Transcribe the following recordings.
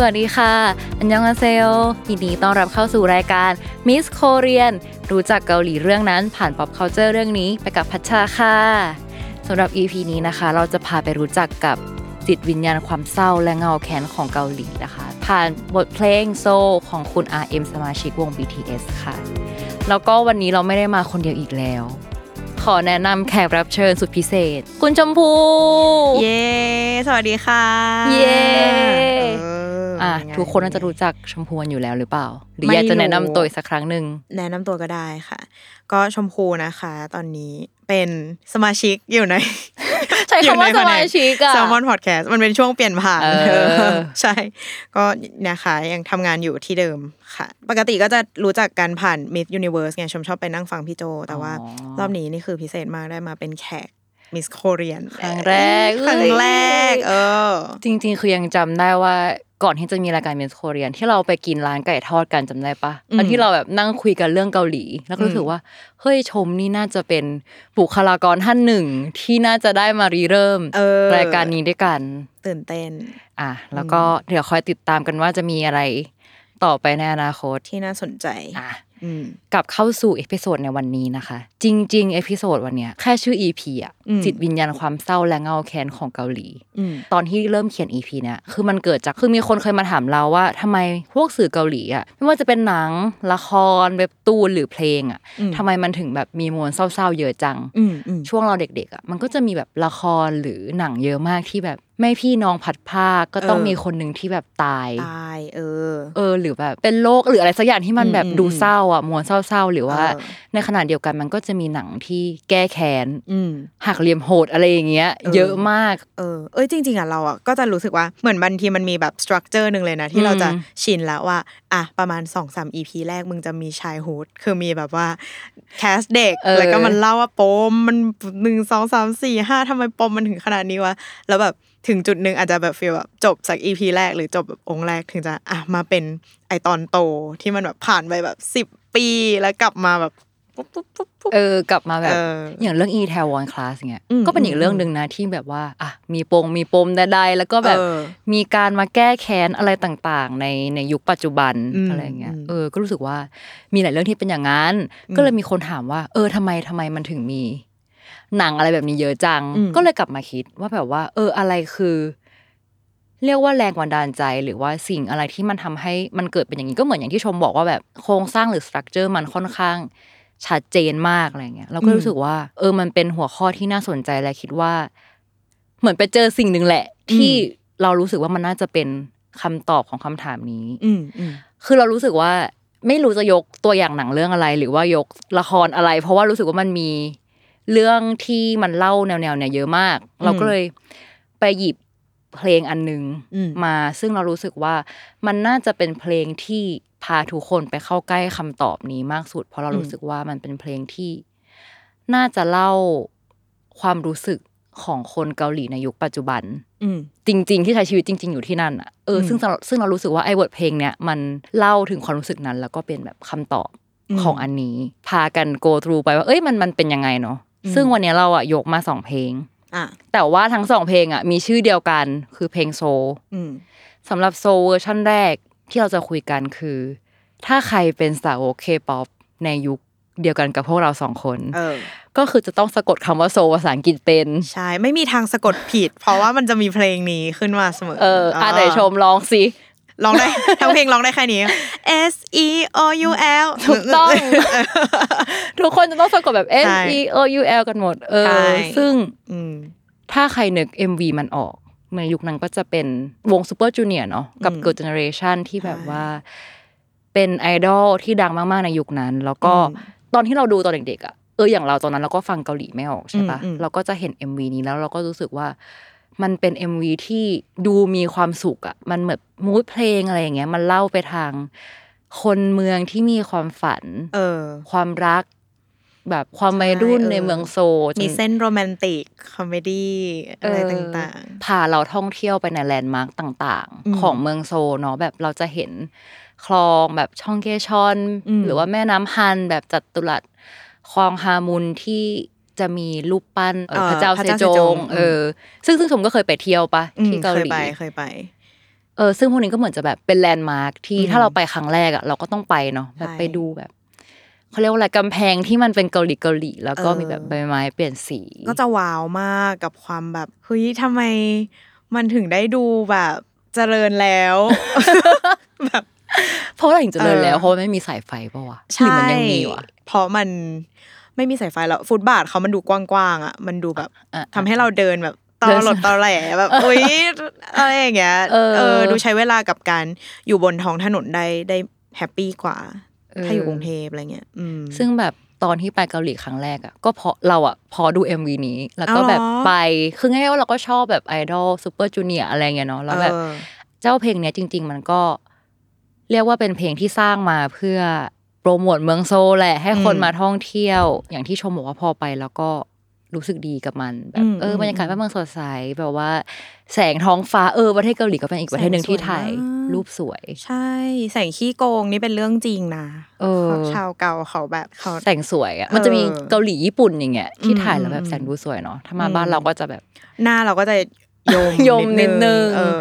สวัสดีค่ะ อันยองอาเซโอยินดีต้อนรับเข้าสู่รายการ Miss Korean รู้จักเกาหลีเรื่องนั้นผ่าน pop culture เรื่องนี้ไปกับพัชชาค่ะสำหรับ EP นี้นะคะ เราจะพาไปรู้จักกับจิตวิญญาณความเศร้าและเงาแค้นของเกาหลีนะคะ ผ่านบทเพลงโซของคุณ RM สมาชิกวง BTS ค่ะ แล้วก็วันนี้เราไม่ได้มาคนเดียวอีกแล้ว ขอแนะนำแขกรับเชิญสุดพิเศษ คุณชมพู เย้ สวัสดีค่ะเย้เอออะเป็ไงทุกคนน่าจะรู้จักชมพูกันอยู่แล้วหรือเปล่า หรือไม่อยากจะแนะรู้นำตัวอีกสักครั้งหนึ่งแนะนำตัวก็ได้ค่ะ ก็ชมพูนะคะ ตอนนี้เป็นสมาชิกอยู่ใน ใช้คำว่าสมาชิกอะแซลมอนพอดแคสต์มันเป็นช่วงเปลี่ยนผ่านเออเออใช่ ก็นะคะยังทำงานอยู่ที่เดิมค่ะ ปกติก็จะรู้จักกันผ่าน Miss Universe ไงชมชอบไปนั่งฟังพี่โจ แต่ว่ารอบนี้นี่คือพิเศษมากได้มาเป็นแขก Miss Korean ครั้งแรกครั้งแรก เออ จริง ๆ คือยังจำได้ว่าก่อนที่จะมีรายการเมสโคเรียน ที่เราไปกินร้านไก่ทอดกันจำได้ปะอืมแล้วที่เราแบบนั่งคุยกันเรื่องเกาหลี แล้วก็รู้สึกว่าเฮ้ยชมนี่น่าจะเป็นบุคลากรท่านหนึ่งที่น่าจะได้มารีเริ่มเออรายการนี้ด้วยกัน ตื่นเต้น อะแล้วก็เดี๋ยวคอยติดตามกันว่าจะมีอะไรต่อไปในอนาคตที่น่าสนใจอะอืม กลับเข้าสู่ episode ในวันนี้นะคะ จริง ๆ เอพิโซดวันเนี้ยแค่ชื่อ EP อะอืมจิตวิญญาณความเศร้าและเงาแค้นของเกาหลีอืมตอนที่เริ่มเขียน EP เนี่ยคือมันเกิดจากคือมีคนเคยมาถามเราว่าทำไมพวกสื่อเกาหลีอะไม่ว่าจะเป็นหนังละครเว็บตูนหรือเพลงอะอืมทำไมมันถึงแบบมีมวลเศร้าๆเยอะจังอืมอืมช่วงเราเด็กๆอะมันก็จะมีแบบละครหรือหนังเยอะมากที่แบบ ไม่พี่น้องพัดภาคก็ต้องเออมีคนหนึ่งที่แบบตายตายเออ เออ หรือแบบเป็นโรคหรืออะไรสักอย่างที่มันแบบอืมดูเศร้าอะมวลเศร้าๆ หรือว่าเออในขณะเดียวกันมันก็จะมีหนังที่แก้แค้นอืมหักเหลี่ยมโหดอะไรอย่างเงี้ยเออเยอะมากเออเอ้ยจริง ๆอะเราอะก็จะรู้สึกว่าเหมือนบางทีมันมีแบบ structure หนึ่งเลยนะที่เราจะอืมชินแล้วว่าอะประมาณสองสาม EP แรกมึงจะมี childhood คือมีแบบว่า cast เด็กแล้วก็มันเล่าว่าปมมันหนึ่งสองสามสี่ห้าทำไมปมมันถึงขนาดนี้วะแล้วแบบ ถึงจุดหนึ่งอาจจะแบบฟีลแบบจบจากอีพีแรกหรือจบแบบองค์แรกถึงจะอะมาเป็นไอตอนโตที่มันแบบผ่านไปแบบสิบปีแล้วกลับมาแบบปุ๊บปุ๊บปุ๊บปุ๊บเออกลับมาแบบเอออย่างเรื่อง e t a i l One Class เงี้ยอืมก็เป็นอีกเรื่องหนึ่งนะที่แบบว่าอะมีปงมีปมใดๆแล้วก็แบบเออมีการมาแก้แค้นอะไรต่างๆ ในในยุคปัจจุบันอืมอะไรเงี้ยอืมเออก็รู้สึกว่ามีหลายเรื่องที่เป็นอย่างนั้น ก็เลยมีคนถามว่า เออทำไมทำไมมันถึงมี หนังอะไรแบบนี้เยอะจังอืมก็เลยกลับมาคิดว่าแบบว่า เอออะไรคือ เรียกว่าแรงบันดาลใจหรือว่าสิ่งอะไรที่มันทำให้มันเกิดเป็นอย่างนี้ก็เหมือนอย่างที่ชมบอกว่าแบบโครงสร้างหรือสตรัคเจอร์มันค่อนข้างชัดเจนมากอะไรเงี้ยเราก็รู้สึกว่า เออมันเป็นหัวข้อที่น่าสนใจและคิดว่า เหมือนไปเจอสิ่งหนึ่งแหละ ที่เรารู้สึกว่ามันน่าจะเป็นคำตอบของคำถามนี้ อืมอืมคือเรารู้สึกว่าไม่รู้จะยกตัวอย่างหนังเรื่องอะไร หรือว่ายกละครอะไร เพราะว่ารู้สึกว่ามันมี เรื่องที่มันเล่าแนวๆเนี่ยเยอะมาก เราก็เลยไปหยิบเพลงอันหนึงอืมมาซึ่งเรารู้สึกว่ามันน่าจะเป็นเพลงที่พาทุกคนไปเข้าใกล้คำตอบนี้มากสุด เพราะเรารู้สึกว่ามันเป็นเพลงที่น่าจะเล่าความรู้สึกของคนเกาหลีในยุคปัจจุบันอืมจริง ๆ ที่ใช้ชีวิตจริง ๆ อยู่ที่นั่นอะเอออมซึ่งเราซึ่งเรารู้สึกว่าไอ้บทเพลงเนี้ยมันเล่าถึงความรู้สึกนั้น แล้วก็เป็นแบบคำตอบอืมของอันนี้ พากัน go through ไปว่า เอ้ยมันมันเป็นยังไงเนาะอืม ซึ่งวันเนี้ยเราอะยกมาสองเพลงอะแต่ว่าทั้งสองเพลงอะมีชื่อเดียวกันคือเพลง Seoul อืมสำหรับ Seoul เวอร์ชันแรกที่เราจะคุยกันคือ ถ้าใครเป็นสาวกเคป๊อปในยุคเดียวกันกับพวกเราสองคนเออก็คือจะต้องสะกดคำว่า Seoul ภาษาอังกฤษเป็น ใช่ ไม่มีทางสะกดผิด เพราะว่ามันจะมีเพลงนี้ขึ้นมาเสมอ เอออะไหนชมลองสิ ร้องได้ทั้งเพลงร้องได้แค่นี้ S E O U L ถูกต้อง ทุกคนจะต้องสะกดแบบ S ใช่ E O U L กันหมด เอใช่อซึ่งอืมถ้าใครนึก MV มันออกในยุคนั้นก็จะเป็นวงซูเปอร์จูเนียร์เนาะกับอืม Girl Generation ที่แบบใช่ว่า เป็นไอดอลที่ดังมากๆในยุคนั้น แล้วก็อืมตอนที่เราดูตอนเด็กๆอะเอออย่างเราตอนนั้นเราก็ฟังเกาหลีไม่ออกใช่ปะอืมอืมเราก็จะเห็น MV นี้แล้วเราก็รู้สึกว่า มันเป็น MV ที่ดูมีความสุขอะมันเหมือน mood เพลงอะไรอย่างเงี้ย มันเล่าไปทาง คนเมืองที่มีความฝัน เออ ความรัก แบบความวัยรุ่นใช่เออในเมืองโซลมีเซนส์ romantic comedy อะไรเออต่างพาเราท่องเที่ยวไปใน landmark ต่างอืมๆของเมืองโซลเนาะแบบเราจะเห็นคลองแบบชองกเยชอนอืมหรือว่าแม่น้ำฮันแบบจัตุรัสควังฮวามุนที่ จะมีรูปปั้นเอ่อพระเจ้าเซจงเออ ซึ่งซึ่งผมก็เคยไปเที่ยวปะๆอืมที่เกาหเคยลีไปเคยไปเออซึ่งพวกนี้ก็เหมือนจะแบบเป็นแลนด์มาร์คที่อืมถ้าเราไปครั้งแรกอะเราก็ต้องไปเนาะแบบใช่ไปดูแบบเขาเรียกว่าอะไรกำแพงที่มันเป็นเกาหลีเกาหลีแล้วก็เออมีแบบใบไม้เปลี่ยนสี ก็จะว้าวมากกับความแบบเฮ้ยทำไมมันถึงได้ดูแบบเจริญแล้วแบบเพราะอะไรถึงเจริญแล้วเออเพราะว่าไม่มีสายไฟปะวะหรือมันยังมีวะเพราะมัน ไม่มีสายไฟแล้วฟุตบาทเขามันดูกว้างๆอะ มันดูแบบอะทำให้เราเดินแบบตเดิอนหลดตอแหลแบบอุ้ยอะไรอย่างเงี้ยเออดูใช้เวลากับการอยู่บนท้องถนนได้ได้ happy กว่า ถ้าอยู่กรุงเทพอะไรเงี้ยอืมซึ่งแบบตอนที่ไปเกาหลีครั้งแรกอะก็เพราะเราอะพอดู MV นี้ แล้วก็เอาเหรอแบบไปคือง่ายๆว่าเราก็ชอบแบบ idol Super Junior อะไรเงี้ยเนาะแล้วแบบเออเจ้าเพลงเนี้ยจริง ๆ มันก็ เรียกว่าเป็นเพลงที่สร้างมาเพื่อโป รโมทเมืองโซลแหละให้คนอืมมาท่องเที่ยว อย่างที่ชมบอกว่าพอไปแล้วก็รู้สึกดีกับมันแบอืบมเอออืมบรรยากาศบ้านเมืองสดใสแบบว่า แสงท้องฟ้าเออประเทศเกาหลีก็เป็นอีกประเทศหนึ่งที่ถ่ายแสงสวยมากรูปสวย ใช่ แสงขี้โกงนี่เป็นเรื่องจริงนะเออชาวเก่าเขาแบบเขาแสงสวยอะมันจะมีเออเกาหลีญี่ปุ่นอย่างเงี้ยที่ถ่ายแล้วแบบอืมแสงดูสวยเนาะถ้ามาอืมบ้านเราก็จะแบบ หน้าเราก็จะ ยมยมนิดนึงเออ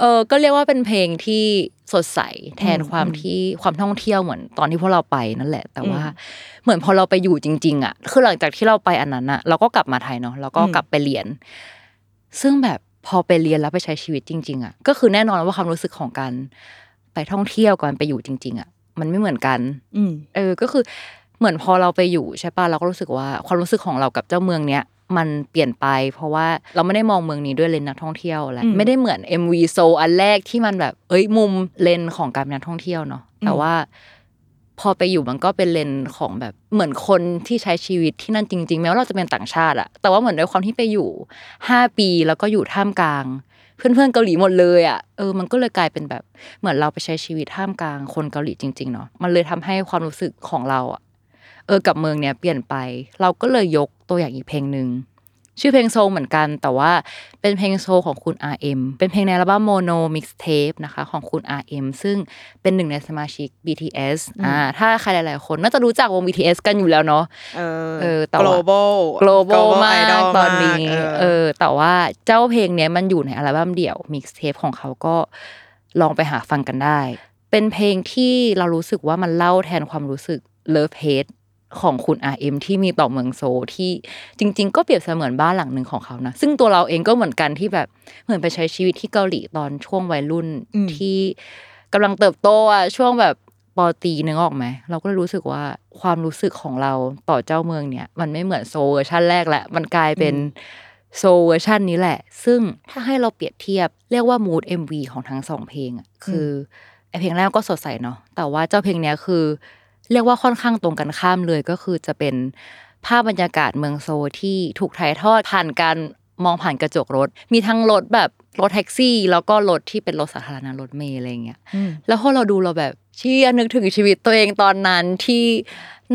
เออก็เรียกว่าเป็นเพลงที่สดใสแทนอืมความอืมที่ความท่องเที่ยวเหมือนตอนที่พวกเราไปนั่นแหละ แต่ว่าอืมเหมือนพอเราไปอยู่จริง ๆ อะ คือหลังจากที่เราไปอันนั้นอะ เราก็กลับมาไทยเนาะแล้วก็อืมกลับไปเรียน ซึ่งแบบพอไปเรียนแล้วไปใช้ชีวิตจริง ๆ อะ ก็คือแน่นอนว่าความรู้สึกของการไปท่องเที่ยวการไปอยู่จริง ๆ อะ มันไม่เหมือนกันอืมเออก็คือเหมือนพอเราไปอยู่ใช่ป่ะเราก็รู้สึกว่าความรู้สึกของเรากับเจ้าเมืองเนี้ย มันเปลี่ยนไป เพราะว่าเราไม่ได้มองเมืองนี้ด้วยเลนส์นักท่องเที่ยวแล้วอืมไม่ได้เหมือน MV โซอันแรกที่มันแบบ เอ้ยมุมเลนส์ของการเป็นนักท่องเที่ยวเนาะแต่อืมว่า พอไปอยู่มันก็เป็นเลนส์ของแบบเหมือนคนที่ใช้ชีวิตที่นั่นจริง ๆ แม้ว่าเราจะเป็นต่างชาติอะแต่ว่าเหมือนด้วยความที่ไปอยู่ห้าปีแล้วก็อยู่ท่ามกลาง เพื่อนๆเกาหลีหมดเลยอะเออ มันก็เลยกลายเป็นแบบ เหมือนเราไปใช้ชีวิตท่ามกลางคนเกาหลีจริง ๆ เนาะมันเลยทำให้ความรู้สึกของเราอะ เออกับเมืองเนี้ยเปลี่ยนไป เราก็เลยยกตัวอย่างอีกเพลงหนึ่งชื่อเพลงโซลเหมือนกัน แต่ว่าเป็นเพลงโซลของคุณ RM เป็นเพลงในอัลบั้ม mono mixtape นะคะของคุณ RM ซึ่งเป็นหนึ่งในสมาชิก BTS อ่าถ้าใครหลาย ๆ คนน่าจะรู้จักวง BTS กันอยู่แล้วเนาะเออเออแต่ว่า global global มาก idol ตอนนี้มากเออแต่ว่าเจ้าเพลงเนี้ยมันอยู่ในอัลบั้มเดี่ยว mixtape ของเขาก็ลองไปหาฟังกันได้ เป็นเพลงที่เรารู้สึกว่ามันเล่าแทนความรู้สึก love-hate ของคุณ RM ที่มีต่อเมืองโซลที่จริง ๆ ก็เปรียบเสมือนบ้านหลังหนึ่งของเขานะ ซึ่งตัวเราเองก็เหมือนกันที่แบบเหมือนไปใช้ชีวิตที่เกาหลีตอนช่วงวัยรุ่นอืมที่กำลังเติบโตอะช่วงแบบป.ตรีนึกออกไหมเราก็เลยรู้สึกว่าความรู้สึกของเราต่อเจ้าเมืองเนี่ย มันไม่เหมือนโซลเวอร์ชันแรกแหละมันกลายเป็นโซลเวอร์ชันนี้แหละ ซึ่งถ้าให้เราเปรียบเทียบ เรียกว่ามูด MV ของทั้งสองเพลงอะคือไอเพลงแรกก็สดใสเนาะแต่ว่าเจ้าเพลงเนี้ยคือ เรียกว่าค่อนข้างตรงกันข้ามเลยก็คือจะเป็นภาพบรรยากาศเมืองโซลที่ถูกถ่ายทอดผ่านการมองผ่านกระจกรถ มีทั้งรถแบบรถแท็กซี่ แล้วก็รถที่เป็นรถสาธารณะรถเมล์อะไรเงี้ยอืมแล้วพอเราดูเราแบบเชี่ยนึกถึงชีวิตตัวเองตอนนั้นที่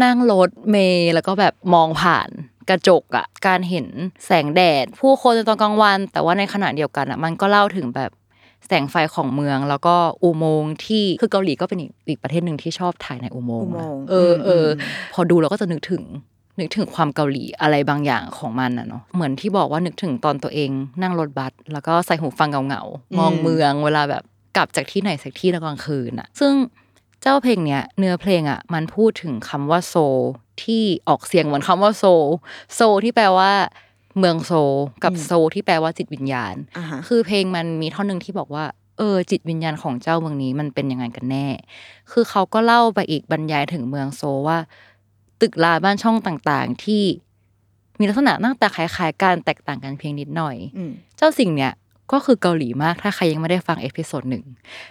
นั่งรถเมล์แล้วก็แบบมองผ่านกระจกอะการเห็นแสงแดด ผู้คนในตอนกลางวัน แต่ว่าในขณะเดียวกันอะมันก็เล่าถึงแบบ แสงไฟของเมือง แล้วก็อุโมงค์ที่คือเกาหลีก็เป็นอีกอีกประเทศหนึ่งที่ชอบถ่ายในอุโมงค์อุโมนะงค์เออเอออมพอดูเราก็จะนึกถึงนึกถึงความเกาหลีอะไรบางอย่างของมันอะเนาะเหมือนที่บอกว่านึกถึงตอนตัวเองนั่งรถบัสแล้วก็ใส่หูฟังเงาๆมองอืมเมืองเวลาแบบกลับจากที่ไหนสักที่ในกลางคืนอะซึ่งเจ้าเพลงเนี้ยเนื้อเพลงอะมันพูดถึงคำว่าโซลที่ออกเสียงเหมือนคำว่าโซลโซลที่แปลว่า เมืองโซลกับ soul ที่แปลว่าจิตวิญญาณอ่าฮะคือเพลงมันมีท่อนหนึ่งที่บอกว่าเอเออ จิตวิญญาณของเจ้าเมืองนี้มันเป็นยังไงกันแน่ คือเขาก็เล่าไปอีกบรรยายถึงเมืองโซลว่า ตึกรามบ้านช่องต่างๆ ที่มีลักษณะหน้าตาคล้ายๆกันแตกต่างกันเพียงนิดหน่อยอืมเจ้าสิ่งเนี้ยก็คือเกาหลีมากถ้าใครยังไม่ได้ฟัง episode หนึ่ง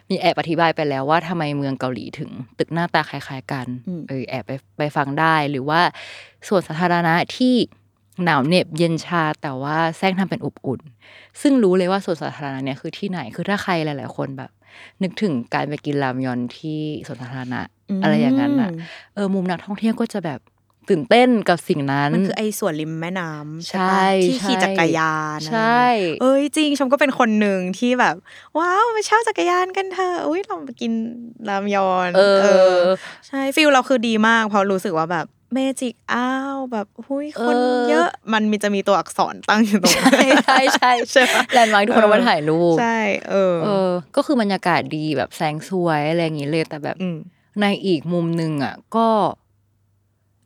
มีแอบอธิบายไปแล้วว่าทำไมเมืองเกาหลีถึง ตึกหน้าตาคล้ายๆกันอืมเออแอบไปไปฟังได้หรือว่าส่วนสาธารณะที่ หนาวเหน็บเย็นชาแต่ว่าแซงทำเป็นอบอุ่น ซึ่งรู้เลยว่าสวนสาธารณะเนี่ยคือที่ไหนคือถ้าใครหลาย ๆ คนแบบ นึกถึงการไปกินรามยอนที่สวนสาธารณะอะไรอย่างนั้นอะเออมุมนักท่องเที่ยวก็จะแบบตื่นเต้นกับสิ่งนั้น มันคือไอ้ส่วนริมแม่น้ำใช่ใช่ปะที่ขี่ใช่จักรยานใช่ เอ้ยจริงชมก็เป็นคนหนึ่งที่แบบ ว้าวมาเช่าจักรยานกันเถอะอุ้ยเรามากินรามยอน เออ ใช่ feel เราคือดีมากเพราะรู้สึกว่าแบบ magic hour แบบหุยคนเออเยอะมันมีจะมีตัวอักษรตั้งอยู่ตรงใช่ใช่ใช่ใช่ปะ landmark ทุกคนเอามาถ่ายรูปใช่เออเออ ก็คือบรรยากาศดีแบบแสงสวยอะไรอย่างงี้เลยแต่แบบอืมในอีกมุมหนึ่งอะ ก็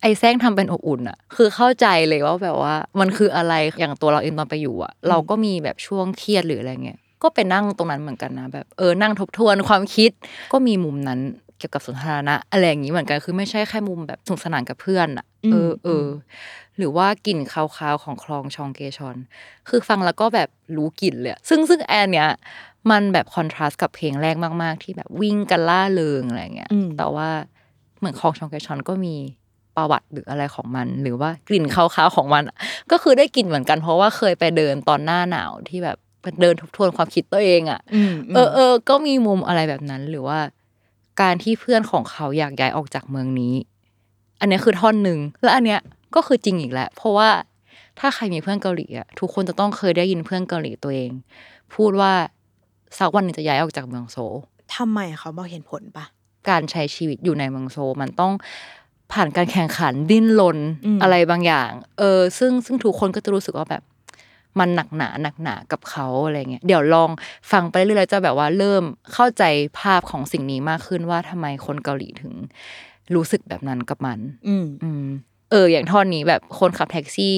ไอ้แซงทำเป็นอบอุ่นอะ คือเข้าใจเลยว่าแบบว่า มันคืออะไรอย่างตัวเราเองตอนไปอยู่อะ เราก็มีแบบช่วงเครียดหรืออะไรเงี้ยก็ไปนั่งตรงนั้นเหมือนกันนะแบบเออนั่งทบทวนความคิดก็มีมุมนั้นเกี่ยวกับสนทนาอะไรอย่างนี้เหมือนกันคือไม่ใช่แค่มุมแบบสนุกสนานกับเพื่อนอะอืมเออเออหรือว่ากลิ่นคาวๆของคลองชองเกชอน คือฟังแล้วก็แบบรู้กลิ่นเลยอะซึ่งซึ่งแอนเนี้ยมันแบบคอนทราสต์กับเพลงแรกมากๆ ที่แบบวิ่งกันล่าเริงอะไรเงี้ยอืมแต่ว่าเหมือนคลองชองเกชอนก็มีประวัติหรืออะไรของมัน หรือว่ากลิ่นคาวๆของมันอะก็คือได้กลิ่นเหมือนกัน เพราะว่าเคยไปเดินตอนหน้าหนาวที่แบบเดินทบทวนความคิดตัวเองอะอืมเออเออก็มีมุมอะไรแบบนั้นหรือว่า การที่เพื่อนของเขาอยากย้ายออกจากเมืองนี้ อันเนี้ยคือท่อนหนึ่งและอันเนี้ยก็คือจริงอีกแหละเพราะว่าถ้าใครมีเพื่อนเกาหลีอะทุกคนจะต้องเคยได้ยินเพื่อนเกาหลีตัวเอง พูดว่าสักวันหนึงจะย้ายออกจากเมืองโซลทำไมเขาบอกเห็นผลปะการใช้ชีวิตอยู่ในเมืองโซลมันต้องผ่านการแข่งขันดิ้นรนอืมอะไรบางอย่าง เออ ซึ่งซึ่งทุกคนก็จะรู้สึกว่าแบบ มันหนักหนาหนักหนากับเขาอะไรเงี้ยเดี๋ยวลองฟังไปเรื่อยๆแล้วจะแบบว่าเริ่มเข้าใจภาพของสิ่งนี้มากขึ้นว่าทำไมคนเกาหลีถึง รู้สึกแบบนั้นกับมัน อืมอืมเออ อย่างท่อนนี้แบบคนขับแท็กซี่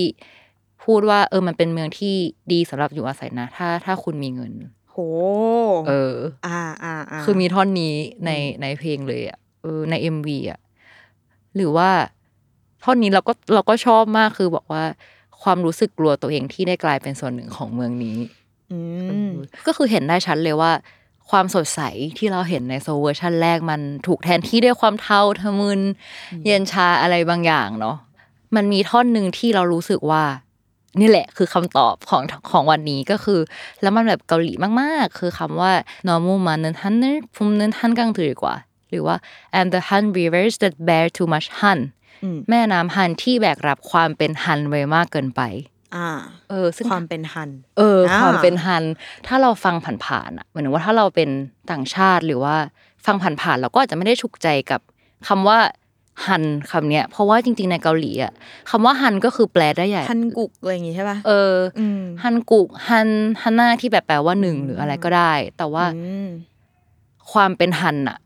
พูดว่า เออมันเป็นเมืองที่ดีสำหรับอยู่อาศัยนะ ถ้าถ้าคุณมีเงินโหเอออ่าอ่าอ่าคือมีท่อนนี้ในในเพลงเลยอะเออในเอ็มวีอะหรือว่าท่อนนี้เราก็เราก็ชอบมากคือบอกว่า ความรู้สึกกลัวตัวเองที่ได้กลายเป็นส่วนหนึ่งของเมืองนี้ก็คือเห็นได้ชัดเลยว่า ความสดใสที่เราเห็นในโซเวอร์ชันแรกมันถูกแทนที่ด้วยความเทาทะมึนเย็นชาอะไรบางอย่างเนาะมันมีท่อนหนึ่งที่เรารู้สึกว่า นี่แหละคือคำตอบของของวันนี้ก็คือ แล้วมันแบบเกาหลีมาก ๆ คือคำว่า normal man นั้นฮันนั้นพุ่มนั้ท่านกลางถือกว่า หรือว่า and the Han rivers that bear too much Han แม่น้ำฮันที่แบกรับความเป็นฮันไว้มากเกินไปอ่า เออ ซึ่งความเป็นฮัน เอออ่าความเป็นฮัน ถ้าเราฟังผ่านๆอะเหมือนว่าถ้าเราเป็นต่างชาติหรือว่าฟังผ่านๆเราก็อาจจะไม่ได้ฉุกใจกับคำว่าฮันคำเนี้ย เพราะว่าจริง ๆ ในเกาหลีอะคำว่าฮันก็คือแปลได้ใหญ่ฮันกุกอะไรอย่างงี้ใช่ป่ะเอออืมฮันกุกฮันฮันนาที่แบบแปลว่าหนึ่งหรืออะไรก็ได้ แต่ว่าอืมความเป็น 한 อะอืม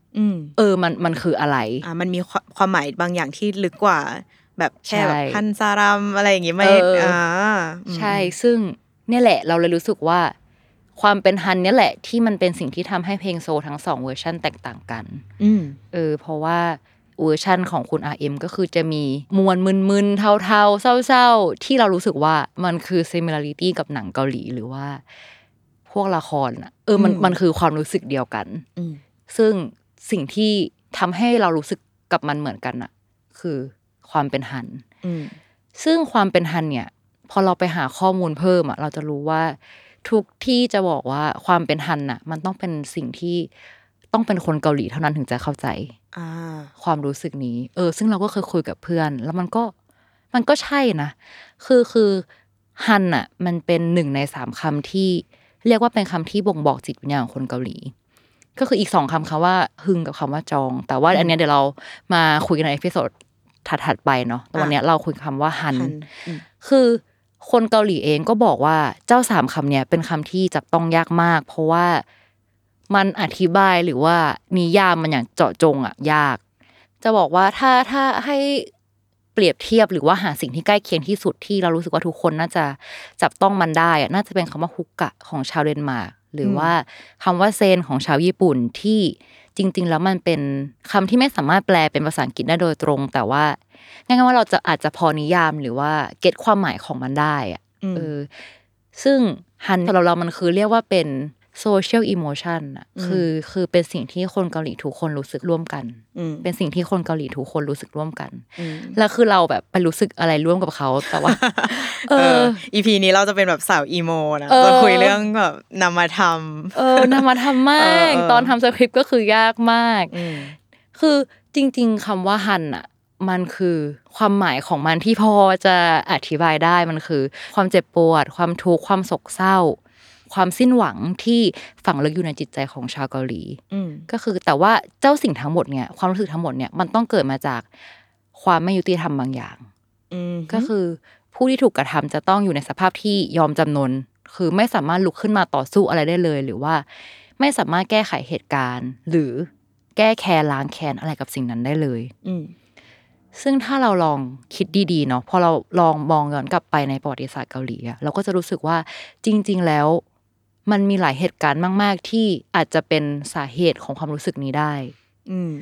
เออมันมันคืออะไรอ่ามันมีความความหมายบางอย่างที่ลึกกว่า แบบแค่แบบใช่한 사람อะไรอย่างงี้ไม่เอออ่อ่าใช่ ซึ่งเนี่ยแหละ เราเลยรู้สึกว่า ความเป็น 한 เนี่ยแหละ ที่มันเป็นสิ่งที่ทำให้เพลงโซลทั้งสองเวอร์ชันแตกต่างกัน อืมเออ เพราะว่าเวอร์ชันของคุณ RM ก็คือจะมีมวลมึนๆเทาๆ เศร้าๆ ที่เรารู้สึกว่ามันคือ similarity กับหนังเกาหลีหรือว่า พวกละครอะ เออมันอืมมันคือความรู้สึกเดียวกันอืมซึ่ง สิ่งที่ทำให้เรารู้สึกกับมันเหมือนกันอะคือความเป็นฮันอืมซึ่งความเป็นฮันเนี่ย พอเราไปหาข้อมูลเพิ่มอะเราจะรู้ว่าทุกที่จะบอกว่าความเป็นฮันอะมันต้องเป็นสิ่งที่ต้องเป็นคนเกาหลีเท่านั้นถึงจะเข้าใจอ่าความรู้สึกนี้ เออ ซึ่งเราก็เคยคุยกับเพื่อน แล้วมันก็มันก็ใช่นะ คือคือ 한 อะมันเป็นหนึ่งในสามคำที่เรียกว่าเป็นคำที่บ่งบอกจิตวิญญาณของคนเกาหลี ก็คืออีกสองคำคำว่า 흥 กับคำว่า 정 แต่ว่าอันเนี้ยเดี๋ยวเรามาคุยกันใน episode ถัดๆไปเนาะแต่วันเนี้ยเราคุยคำว่า 한 한 อืมคือคนเกาหลีเองก็บอกว่าเจ้าสามคำเนี่ยเป็นคำที่จับต้องยากมาก เพราะว่ามันอธิบายหรือว่านิยามมันอย่างเจาะจงอะยาก จะบอกว่าถ้าถ้าให้เปรียบเทียบหรือว่าหาสิ่งที่ใกล้เคียงที่สุดที่เรารู้สึกว่าทุกคนน่าจะจับต้องมันได้อะน่าจะเป็นคำว่า hygge ของชาวเดนมาร์ก หรือว่าคำว่าเซนของชาวญี่ปุ่นที่จริง ๆ แล้วมันเป็นคำที่ไม่สามารถแปลเป็นภาษาอังกฤษได้โดยตรง แต่ว่าง่ายๆว่าเราจะอาจจะพอนิยามหรือว่า get ความหมายของมันได้อะเออซึ่ง 한 สำหรับเรามันคือเรียกว่าเป็น social emotion อะคือคือเป็นสิ่งที่คนเกาหลีทุกคนรู้สึกร่วมกันอืมเป็นสิ่งที่คนเกาหลีทุกคนรู้สึกร่วมกันอืมแล้วคือเราแบบไปรู้สึกอะไรร่วมกับเขาแต่ว่า เอเออออีพีนี้เราจะเป็นแบบสาวอีโมนะเออจะคุยเรื่องแบบนำมาทเออนำมาทำมากเออเออตอนทำสคริปต์ก็คือยากมากำอืมคือจริง ๆคำว่าฮันอะมันคือความหมายของมันที่พอจะอธิบายได้มันคือ ความเจ็บปวด ความทุกข์ความโศกเศร้า ความสิ้นหวังที่ฝังลึกอยู่ในจิตใจของชาวเกาหลีอืมก็คือแต่ว่าเจ้าสิ่งทั้งหมดเนี่ยความรู้สึกทั้งหมดเนี่ยมันต้องเกิดมาจากความไม่ยุติธรรมบางอย่างอืมก็คือผู้ที่ถูกกระทำจะต้องอยู่ในสภาพที่ยอมจำนน คือไม่สามารถลุกขึ้นมาต่อสู้อะไรได้เลย หรือว่าไม่สามารถแก้ไขเหตุการณ์ หรือแก้แค้นล้างแค้นอะไรกับสิ่งนั้นได้เลย อืมซึ่งถ้าเราลองคิดดีๆเนาะพอเราลองมองย้อนกลับไปในประวัติศาสตร์เกาหลีอะเราก็จะรู้สึกว่าจริง ๆ แล้ว มันมีหลายเหตุการณ์มาก ๆ ที่อาจจะเป็นสาเหตุของความรู้สึกนี้ได้ อืม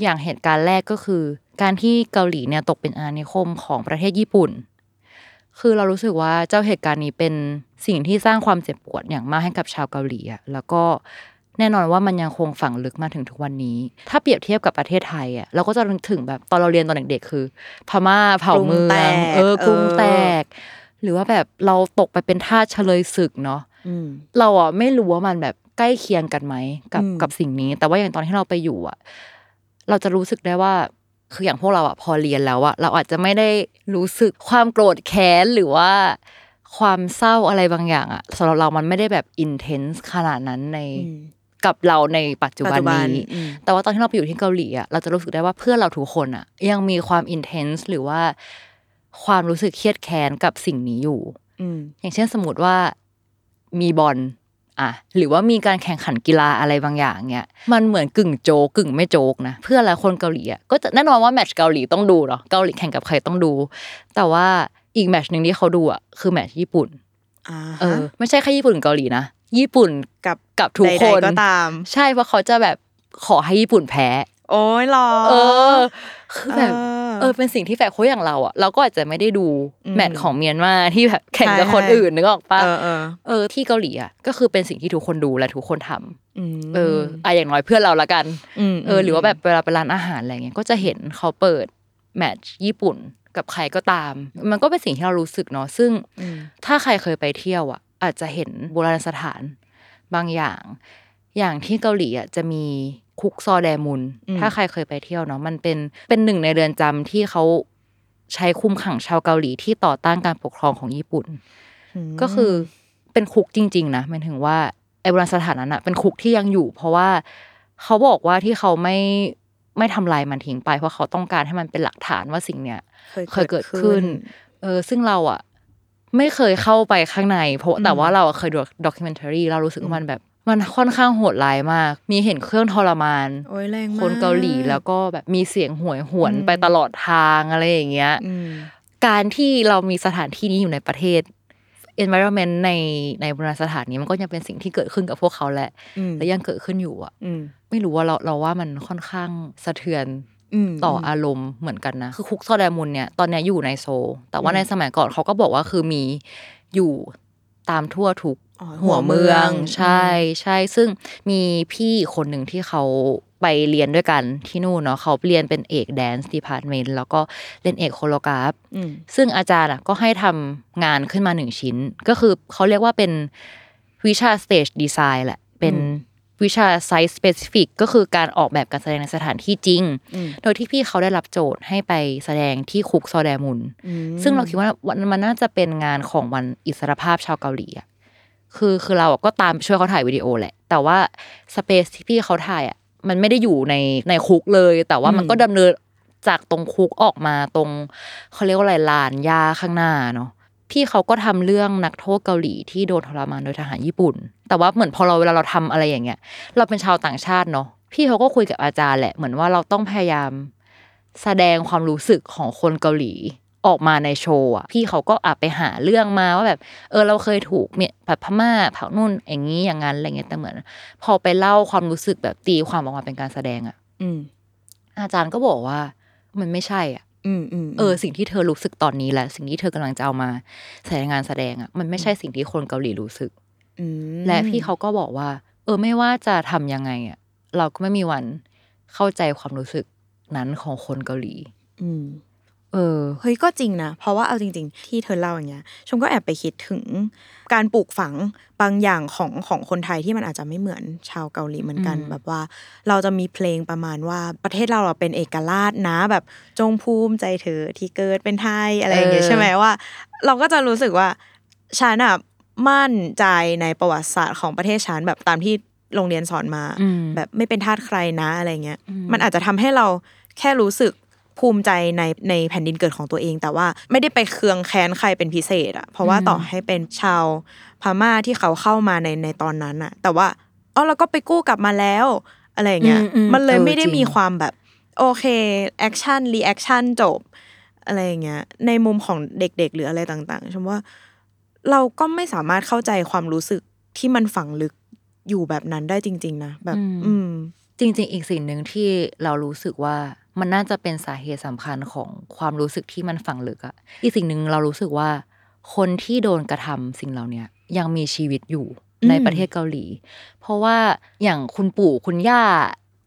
อย่างเหตุการณ์แรกก็คือ การที่เกาหลีเนี่ยตกเป็นอาณานิคมของประเทศญี่ปุ่น คือเรารู้สึกว่าเจ้าเหตุการณ์นี้เป็นสิ่งที่สร้างความเจ็บปวดอย่างมากให้กับชาวเกาหลีอะแล้วก็แน่นอนว่ามันยังคงฝังลึกมาถึงทุกวันนี้ ถ้าเปรียบเทียบกับประเทศไทยอะเราก็จะนึกถึงแบบตอนเราเรียนตอนเด็กๆคือ พม่าเผ่ากรุงเมือแตงกเออกรุงเออแตก หรือว่าแบบเราตกไปเป็นทาสเฉลยศึกเนาะอืมเราอะไม่รู้ว่ามันแบบใกล้เคียงกันไหมกับอืมกับสิ่งนี้ แต่ว่าอย่างตอนที่เราไปอยู่อะ เราจะรู้สึกได้ว่าคืออย่างพวกเราอะพอเรียนแล้วอะเราอาจจะไม่ได้รู้สึกความโกรธแค้นหรือว่าความเศร้าอะไรบางอย่างอะสำหรับเรามันไม่ได้แบบอินเทนส์ขนาดนั้นในอืมกับเราในปัจจุบันปัจจุบันนี้อืมแต่ว่าตอนที่เราไปอยู่ที่เกาหลีอะเราจะรู้สึกได้ว่าเพื่อนเราทุกคนอะ ยังมีความอินเทนส์หรือว่า ความรู้สึกเครียดแค้นกับสิ่งนี้อยู่อืมอย่างเช่นสมมติว่ามีบอลอะหรือว่ามีการแข่งขันกีฬาอะไรบางอย่างเนี้ยมันเหมือนกึ่งโจกกึ่งไม่โจกนะเพื่อนหลายคนเกาหลีอะก็จะแน่นอนว่าแมตช์เกาหลีต้องดูเนาะเกาหลีแข่งกับใครต้องดู แต่ว่าอีกแมตช์หนึ่งที่เขาดูอะคือแมตช์ญี่ปุ่นอ่าเออ ไม่ใช่แค่ญี่ปุ่นกับเกาหลีนะญี่ปุ่นกับกับทุกใดคนๆก็ตาม ใช่เพราะเขาจะแบบขอให้ญี่ปุ่นแพ้ โอ้ยหรอเออ คือแบบเออเออเป็นสิ่งที่แฝงโค้ชอย่างเราอะเราก็อาจจะไม่ได้ดูอืมแมตช์ของเมียนมาที่แบบแข่งกับใช่คนอื่นนึกออกปะเออเออเออที่เกาหลีอะก็คือเป็นสิ่งที่ทุกคนดูและทุกคนทำอืมเอออะอย่างน้อยเพื่อนเราละกันมเออ หรือว่าแบบเวลาไปร้านอาหารอะไรเงี้ยก็จะเห็นเขาเปิดแมตช์ญี่ปุ่นกับใครก็ตาม มันก็เป็นสิ่งที่เรารู้สึกเนาะซึ่งอืมถ้าใครเคยไปเที่ยวอะ อาจจะเห็นโบราณสถานบางอย่าง อย่างที่เกาหลีอะจะมี คุกซอแดมุน ถ้าใครเคยไปเที่ยวเนาะมันเป็นเป็นหนึ่งในเรือนจำที่เขาใช้คุมขังชาวเกาหลีที่ต่อต้านการปกครองของญี่ปุ่นมก็คือเป็นคุกจริง ๆ นะหมายถึงว่าไอ้โบราณสถานนั้นอะเป็นคุกที่ยังอยู่ เพราะว่าเขาบอกว่าที่เขาไม่ไม่ทำลายมันทิ้งไป เพราะเขาต้องการให้มันเป็นหลักฐานว่าสิ่งเนี้ยเคยเกิดขึ้น เออซึ่งเราอะไม่เคยเข้าไปข้างใน เพราะแต่ว่าเราอะเคยดูด็อกิเมนทารีเรารู้สึกว่ามันแบบ มันค่อนข้างโหดร้ายมาก มีเห็นเครื่องทรมานโอ้ยแรงมากคนเกาหลีแล้วก็แบบมีเสียงหวยหวนอืมไปตลอดทางอะไรอย่างเงี้ยอืมการที่เรามีสถานที่นี้อยู่ในประเทศ environment ในในโบราณสถานนี้มันก็ยังเป็นสิ่งที่เกิดขึ้นกับพวกเขาแหละอืมและยังเกิดขึ้นอยู่อะอืมไม่รู้ว่าเราเราว่ามันค่อนข้างสะเทือนอืมต่ออารมณ์เหมือนกันนะ คือคุกซอแดมุนเนี่ยตอนเนี้ยอยู่ในโซลแต่ว่าในสมัยก่อนเขาก็บอกว่าคือมีอยู่ตามทั่วทุกอ๋อ หัวเมืองหัวเมือง ใช่ใช่ซึ่งมีพี่คนหนึ่งที่เขาไปเรียนด้วยกันที่นู่นเนาะเขาเรียนเป็นเอก dance department แล้วก็เรียนเอก choreograph อืมซึ่งอาจารย์อะก็ให้ทำงานขึ้นมาหนึ่งชิ้น ก็คือเขาเรียกว่าเป็นวิชา stage design แหละ เป็นวิชา site specific ก็คือการออกแบบการแสดงในสถานที่จริงอืมโดยที่พี่เขาได้รับโจทย์ให้ไปแสดงที่คุกซอแดมุนอืมซึ่งเราคิดว่าวันมันน่าจะเป็นงานของวันอิสรภาพชาวเกาหลีอะ คือคือเราอะก็ตามไปช่วยเขาถ่ายวิดีโอแหละ แต่ว่าสเปซที่พี่เขาถ่ายอะมันไม่ได้อยู่ในในคุกเลย แต่ว่ามันก็ดำเนินจากตรงคุกออกมาตรงเขาเรียกว่าอะไรลานหญ้าข้างหน้าเนาะพี่เขาก็ทำเรื่องนักโทษเกาหลีที่โดนทรมานโดยทหารญี่ปุ่น แต่ว่าเหมือนพอเราเวลาเราทำอะไรอย่างเงี้ย เราเป็นชาวต่างชาติเนาะพี่เขาก็คุยกับอาจารย์แหละเหมือนว่าเราต้องพยายามแสดงความรู้สึกของคนเกาหลี ออกมาในโชว์อะพี่เขาก็อาไปหาเรื่องมาว่าแบบ เออเราเคยถูกเนี่ยแบบพม่าเผานู่นอย่างนี้อย่างนั้นอะไรเงี้ยแต่เหมือน พอไปเล่าความรู้สึกแบบตีความออกมาเป็นการแสดงอะ อืม อาจารย์ก็บอกว่า มันไม่ใช่อะอืมอืมเออสิ่งที่เธอรู้สึกตอนนี้แหละสิ่งที่เธอกำลังจะเอามาใส่ในงานแสดงอะมันไม่ใช่สิ่งที่คนเกาหลีรู้สึกมและพี่เขาก็บอกว่า เออไม่ว่าจะทำยังไงอะเราก็ไม่มีวันเข้าใจความรู้สึกนั้นของคนเกาหลี อืม เออเฮ้ยก็จริงนะ เพราะว่าเอาจริง ๆ ที่เธอเล่าอย่างเงี้ยชมก็แอบไปคิดถึง การปลูกฝังบางอย่างของของคนไทยที่มันอาจจะไม่เหมือนชาวเกาหลีเหมือนกันอืมแบบว่า เราจะมีเพลงประมาณว่าประเทศเราอะเป็นเอกราชนะแบบจงภูมิใจเธอที่เกิดเป็นไทยอะไรอย่างเงี้ยใช่ไหมว่า เราก็จะรู้สึกว่าฉันอะมั่นใจในประวัติศาสตร์ของประเทศฉันแบบตามที่โรงเรียนสอนมาอืมแบบไม่เป็นทาสใครนะอะไรเงี้ยอืมมันอาจจะทำให้เราแค่รู้สึก ภูมิใจในในแผ่นดินเกิดของตัวเอง แต่ว่าไม่ได้ไปเคืองแค้นใครเป็นพิเศษอะเพราะว่าต่อให้เป็นชาวพม่าที่เขาเข้ามาในในตอนนั้นอะแต่ว่าอ๋อเราก็ไปกู้กลับมาแล้วอะไรอย่างเงี้ยอืมอืมมันเลยเออไม่ได้จริงมีความแบบโอเคaction reaction จบอะไรอย่างเงี้ยในมุมของเด็กๆ หรืออะไรต่างๆชมว่าเราก็ไม่สามารถเข้าใจความรู้สึกที่มันฝังลึกอยู่แบบนั้นได้จริง ๆ นะแบบ อืม จริง ๆ อีกสิ่งหนึ่งที่เรารู้สึกว่า มันน่าจะเป็นสาเหตุสำคัญของความรู้สึกที่มันฝังลึกอะอีกสิ่งหนึ่งเรารู้สึกว่า คนที่โดนกระทำสิ่งเหล่าเนี้ยยังมีชีวิตอยู่อืมในประเทศเกาหลี เพราะว่าอย่างคุณปู่คุณย่า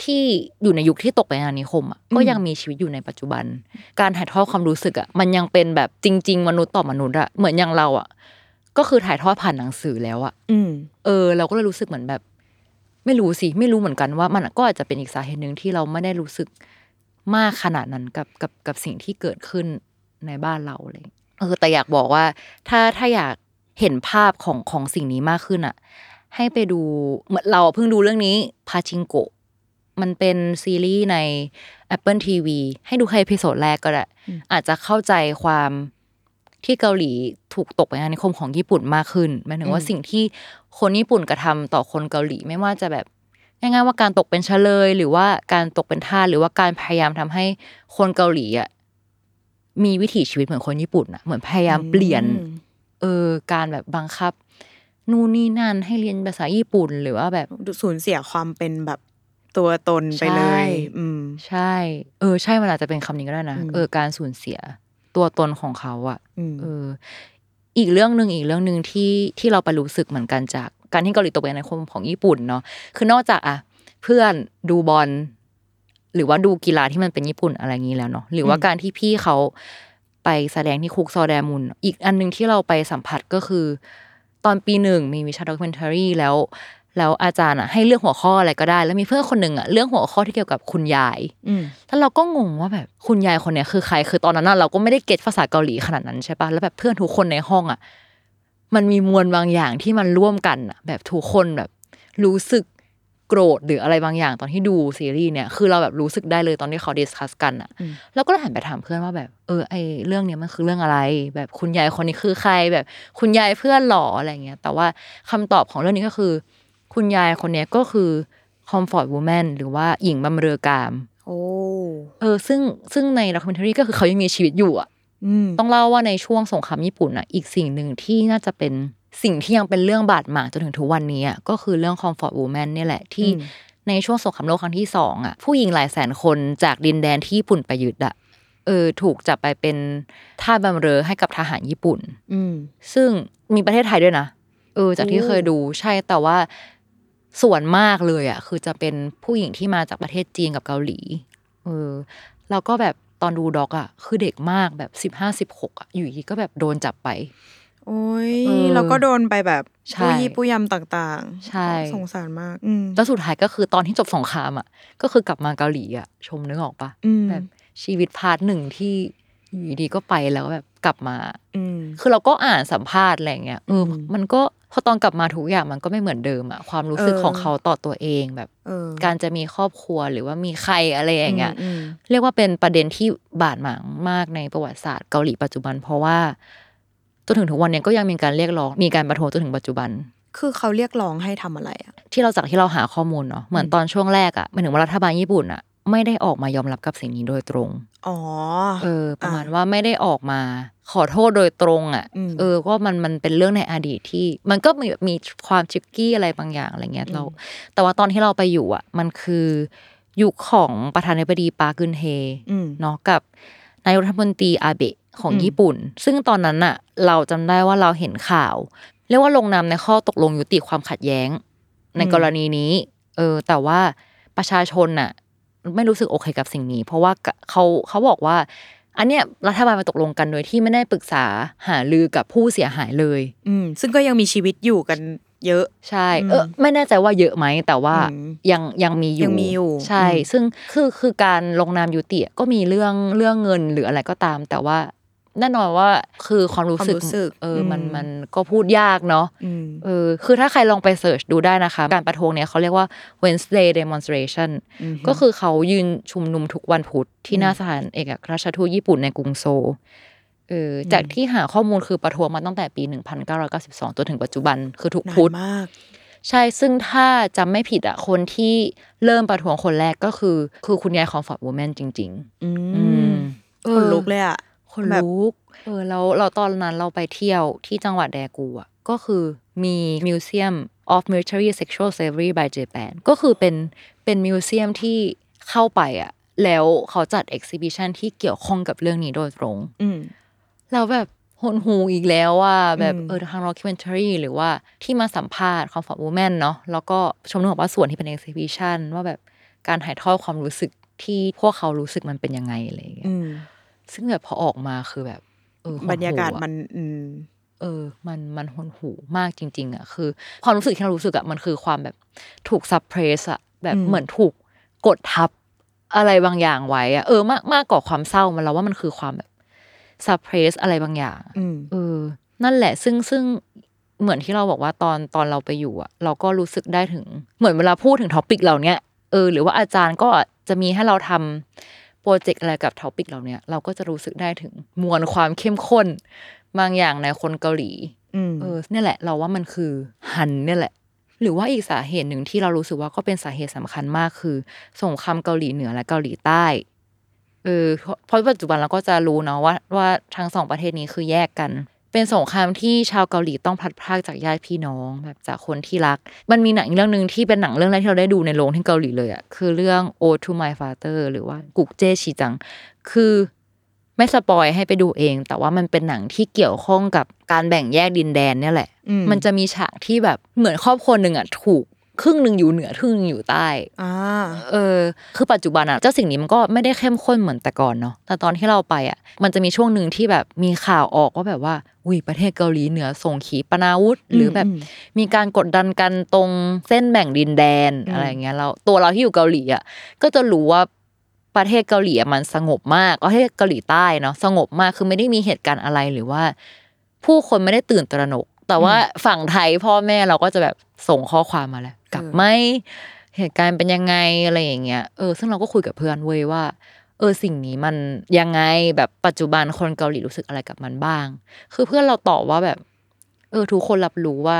ที่อยู่ในยุคที่ตกเป็นอาณานิคมอะก็ยังมีชีวิตอยู่ในปัจจุบัน การถ่ายทอดความรู้สึกอะมันยังเป็นแบบจริง ๆ มนุษย์ต่อมนุษย์อะเหมือนอย่างเราอะก็คือถ่ายทอดผ่านหนังสือแล้วอะอืมเออ เราก็เลยรู้สึกเหมือนแบบ ไม่รู้สิ ไม่รู้เหมือนกันว่า มันก็อาจจะเป็นอีกสาเหตุหนึ่งที่เราไม่ได้รู้สึก มากขนาดนั้นกับกับกับสิ่งที่เกิดขึ้นในบ้านเราเลยเออแต่อยากบอกว่า ถ้าถ้าอยากเห็นภาพของของสิ่งนี้มากขึ้นอะ ให้ไปดูเหมือนเราเพิ่งดูเรื่องนี้ Pachinko มันเป็นซีรีส์ใน Apple TV ให้ดูแค่ episode แรกก็ได้ อาจจะเข้าใจความที่เกาหลีถูกตกเป็นอาณานิคมของญี่ปุ่นมากขึ้นหมายถึงว่าอืมสิ่งที่คนญี่ปุ่นกระทำต่อคนเกาหลีไม่ว่าจะแบบ ง่ายๆว่าการตกเป็นเชลย หรือว่าการตกเป็นทาสหรือว่าการพยายามทำให้คนเกาหลีอะมีวิถีชีวิตเหมือนคนญี่ปุ่นอะเหมือนพยายามเปลี่ยนอืมเออการแบบบังคับ นู่นนี่นั่นให้เรียนภาษาญี่ปุ่น หรือว่าแบบสูญเสียความเป็นแบบตัวตนไปเลใช่ยอืม ใช่ เออ ใช่มันอาจจะเป็นคำนี้ก็ได้นะอืมเออการสูญเสียตัวตนของเขาอะอืมเออ อีกเรื่องหนึ่งอีกเรื่องหนึ่งที่ที่เราไปรู้สึกเหมือนกันจาก การที่เกาหลีตกเป็นในคมของญี่ปุ่นเนาะคือนอกจากอะเพื่อนดูบอลหรือว่าดูกีฬาที่มันเป็นญี่ปุ่นอะไรอย่างนี้แล้วเนาะหรือว่าอืมการที่พี่เขาไปแสดงที่คุกซอแดมุน อีกอันหนึ่งที่เราไปสัมผัสก็คือ ตอนปีหนึ่งมีวิชา documentary แล้ว แล้วอาจารย์อะให้เลือกหัวข้ออะไรก็ได้ แล้วมีเพื่อนคนหนึ่งอะเลือกหัวข้อที่เกี่ยวกับคุณยายอืมแล้วเราก็งงว่าแบบคุณยายคนเนี้ยคือใครคือตอนนั้นน่ะเราก็ไม่ได้ get ภาษาเกาหลีขนาดนั้นใช่ปะแล้วแบบเพื่อนทุกคนในห้องอะ มันมีมวลบางอย่างที่มันร่วมกันอะแบบทุกคนแบบรู้สึกโกรธหรืออะไรบางอย่างตอนที่ดูซีรีส์เนี่ยคือเราแบบรู้สึกได้เลยตอนที่เขา discuss กันอะอืมแล้วก็เลยหันไปถามเพื่อนว่าแบบเออไอเรื่องเนี้ยมันคือเรื่องอะไร แบบคุณยายคนนี้คือใครแบบ คุณยายเพื่อนหรออะไรเงี้ย แต่ว่าคำตอบของเรื่องนี้ก็คือ คุณยายคนเนี้ยก็คือ comfort woman หรือว่าหญิงบำเรอกามโอ้เออซึ่งซึ่งใน documentary ก็คือเขายังมีชีวิตอยู่อะอืม ต้องเล่าว่าในช่วงสงครามญี่ปุ่นอะอีกสิ่งหนึ่งที่น่าจะเป็นสิ่งที่ยังเป็นเรื่องบาดหมางจนถึงทุกวันนี้อะก็คือเรื่อง comfort woman เนี่ยแหละที่อืมในช่วงสงครามโลกครั้งที่สองอะผู้หญิงหลายแสนคนจากดินแดนที่ญี่ปุ่นไปยึดอะเออถูกจับไปเป็นทาสบำเรอให้กับทหารญี่ปุ่น อืมซึ่งมีประเทศไทยด้วยนะเออ จากที่โอ้เคยดูใช่แต่ว่าส่วนมากเลยอะคือจะเป็นผู้หญิงที่มาจากประเทศจีนกับเกาหลีเออแล้วก็แบบ ตอนดูด็อกอะคือเด็กมากแบบสิบห้าสิบหกอะอยู่ดีก็แบบโดนจับไป โอ้ยเออเราก็โดนไปแบบใช่ผู้ยี่ผู้ยำต่างๆ ใช่สงสารมากอืมแล้วสุดท้ายก็คือตอนที่จบสงครามอะก็คือกลับมาเกาหลีอะชมนึกออกปะอืมแบบชีวิตพาร์ทหนึ่งที่ อยู่ดีๆก็ไปแล้วแบบกลับมาอืมคือเราก็อ่านสัมภาษณ์อะไรเงี้ยเอออมมันก็พอตอนกลับมาทุกอย่างมันก็ไม่เหมือนเดิมอะความรู้สึกเออของเขาต่อตัวเองแบบเออการจะมีครอบครัวหรือว่ามีใครอะไรอย่างเงี้ยอืมเรียกว่าเป็นประเด็นที่บาดหมางมากในประวัติศาสตร์เกาหลีปัจจุบัน เพราะว่าจนถึงทุกวันเนี้ยก็ยังมีการเรียกร้องมีการประท้วงจนถึงปัจจุบัน คือเขาเรียกร้องให้ทำอะไรอะที่เราจากที่เราหาข้อมูลเนาะเหมือนตอนช่วงแรกอะหมายถึงว่ารัฐบาลญี่ปุ่นอะ ไม่ได้ออกมายอมรับกับสิ่งนี้โดยตรง อ๋อ เออ ประมาณอะว่าไม่ได้ออกมา ขอโทษโดยตรงอะอืมเออ ก็มันมันเป็นเรื่องในอดีตที่ มันก็มีแบบมีความชิกกี้อะไรบางอย่างอะไรเงี้ยเรา แต่ว่าตอนที่เราไปอยู่อะ มันคือยุคของประธานาธิบดีปาร์กึนเฮอืมเนาะกับนายกรัฐมนตรีอาเบะของอืมญี่ปุ่น ซึ่งตอนนั้นน่ะ เราจำได้ว่าเราเห็นข่าวเรียกว่าลงนามในข้อตกลงยุติความขัดแย้ง ในกรณีนี้ เออ แต่ว่าประชาชนน่ะ ไม่รู้สึกโอเคกับสิ่งนี้ เพราะว่าเขาเขาบอกว่า อันเนี้ยรัฐบาลมาตกลงกันโดยที่ไม่ได้ปรึกษาหารือกับผู้เสียหายเลย อืมซึ่งก็ยังมีชีวิตอยู่กันเยอะใช่อืมเออไม่แน่ใจว่าเยอะไหมแต่ว่าอืมยังยังมีอยู่ยังมีอยู่ ใช่อืมซึ่งคือคือการลงนามยุติอะก็มีเรื่องเรื่องเงินหรืออะไรก็ตาม แต่ว่า แน่นอนว่าคือความรู้สึกความรู้สึกเอออมมันมันก็พูดยากเนาะอืมเออคือถ้าใครลองไปเสิร์ชดูได้นะคะ การประท้วงเนี่ยเขาเรียกว่า Wednesday demonstration อืมก็คือเขายืนชุมนุมทุกวันพุธที่หน้าสถานเอกอัครราชทูตญี่ปุ่นในกรุงโซลเอออจากที่หาข้อมูลคือประท้วงมาตั้งแต่ปี 1992 จนถึงปัจจุบันคือทุกวันพุธนานมากใช่ซึ่งถ้าจำไม่ผิดอะคนที่เริ่มประท้วงคนแรกก็คือ คือคุณยาย comfort woman จริงอืๆอืมมขนลุกเลยอะ ขนแบบลุกเออแล้วเราตอนนั้นเราไปเที่ยวที่จังหวัดแดกูอะก็คือมี Museum of Military Sexual Slavery by Japan ก็คือเป็นเป็น museum ที่เข้าไปอะแล้วเขาจัด exhibition ที่เกี่ยวข้องกับเรื่องนี้โดยตรงอืมเราแบบหนหูอีกแล้วว่าแบบอืมเออทาง documentary หรือว่าที่มาสัมภาษณ์ comfort woman เนาะแล้วก็ชมนึกบอกว่าส่วนที่เป็น exhibition ว่าแบบการถ่ายทอดความรู้สึกที่พวกเขารู้สึกมันเป็นยังไงอะไรอย่างเงี้ยอืม ซึ่งแบบพอออกมาคือแบบ เออหดหู่บรรยากาศอะมัน อืมเออ มันมันหดหูมากจริง ๆ อะ คือความรู้สึกที่เรารู้สึกอะมันคือความแบบถูก suppress อะแบบอืมเหมือนถูกกดทับอะไรบางอย่างไว้อะเออมากมากกว่าความเศร้ามันเราว่ามันคือความแบบ suppress อะไรบางอย่างอืมเออ นั่นแหละ ซึ่งซึ่งเหมือนที่เราบอกว่าตอนตอนเราไปอยู่อะเราก็รู้สึกได้ถึง เหมือนเวลาพูดถึง topic เหล่าเนี้ยเออหรือว่าอาจารย์ก็จะมีให้เราทำ project อะไรกับ topic เหล่าเนี้ยเราก็จะรู้สึกได้ถึงมวลความเข้มข้น บางอย่างในคนเกาหลีอืมเออเนี่ยแหละ เราว่ามันคือหันเนี่ยแหละ หรือว่าอีกสาเหตุหนึ่งที่เรารู้สึกว่าก็เป็นสาเหตุสำคัญมากคือสงครามเกาหลีเหนือและเกาหลีใต้เออเพราะเพราะปัจจุบันเราก็จะรู้เนาะว่าว่าทั้งสองประเทศนี้คือแยกกัน เป็นสงครามที่ชาวเกาหลีต้องพลัดพรากจากญาติพี่น้องแบบจากคนที่รัก มันมีหนังอีกเรื่องหนึ่งที่เป็นหนังเรื่องแรกที่เราได้ดูในโรงที่เกาหลีเลยอะคือเรื่อง O to My Father หรือว่ากุกเจชิจัง คือไม่สปอยให้ไปดูเอง แต่ว่ามันเป็นหนังที่เกี่ยวข้องกับการแบ่งแยกดินแดนเนี่ยแหละอืมมันจะมีฉากที่แบบเหมือนครอบครัวหนึ่งอะถูก ครึ่งหนึ่งอยู่เหนือครึ่งหนึ่งอยู่ใต้อ่าเออ คือปัจจุบันอะเจ้าสิ่งนี้มันก็ไม่ได้เข้มข้นเหมือนแต่ก่อนเนาะแต่ตอนที่เราไปอะมันจะมีช่วงหนึ่งที่แบบมีข่าวออกว่าแบบว่าอุ้ยประเทศเกาหลีเหนือส่งขีปนาวุธ หรือแบบอืมมีการกดดันกันตรงเส้นแบ่งดินแดนอืมอะไรอย่างเงี้ยเราตัวเราที่อยู่เกาหลีอะก็จะรู้ว่าประเทศเกาหลีอะมันสงบมากประเทศเกาหลีใต้เนาะสงบมากคือไม่ได้มีเหตุการณ์อะไรหรือว่า ผู้คนไม่ได้ตื่นตระหนก แต่ว่าฝั่งไทยพ่อแม่เราก็จะแบบส่งข้อความมาแล้ว กลับไหมเหตุการณ์เป็นยังไงอะไรอย่างเงี้ยเออซึ่งเราก็คุยกับเพื่อนเว้ยว่า เออสิ่งนี้มันยังไงแบบปัจจุบันคนเกาหลีรู้สึกอะไรกับมันบ้าง คือเพื่อนเราตอบว่าแบบ เออ ทุกคนรับรู้ว่า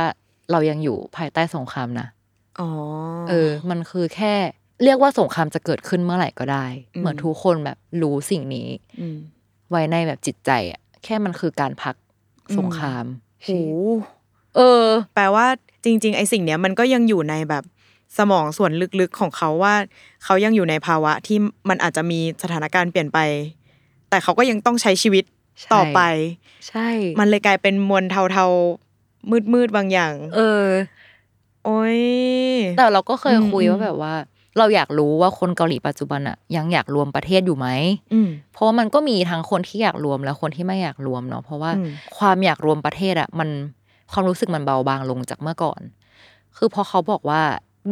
เรายังอยู่ภายใต้สงครามนะอ๋อเออ มันคือแค่เรียกว่าสงครามจะเกิดขึ้นเมื่อไหร่ก็ได้อืมเหมือนทุกคนแบบรู้สิ่งนี้อืมไว้ในแบบจิตใจอะแค่มันคือการพักสงครามโห เออ แปลว่าจริง ๆ ไอ้สิ่งเนี้ยมันก็ยังอยู่ในแบบสมองส่วนลึกๆของเขาว่า เขายังอยู่ในภาวะที่มันอาจจะมีสถานการณ์เปลี่ยนไป แต่เขาก็ยังต้องใช้ชีวิตใช่ต่อไป ใช่ มันเลยกลายเป็นมวลเทาๆมืดๆบางอย่าง เออ โอ้ยแต่เราก็เคยอืมคุยอืมว่าแบบว่า เราอยากรู้ว่าคนเกาหลีปัจจุบันอะยังอยากรวมประเทศอยู่ไหมอืมเพราะว่ามันก็มีทั้งคนที่อยากรวมและคนที่ไม่อยากรวมเนาะเพราะว่าอืมความอยากรวมประเทศอะมัน ความรู้สึกมันเบาบางลงจากเมื่อก่อน คือพอเขาบอกว่า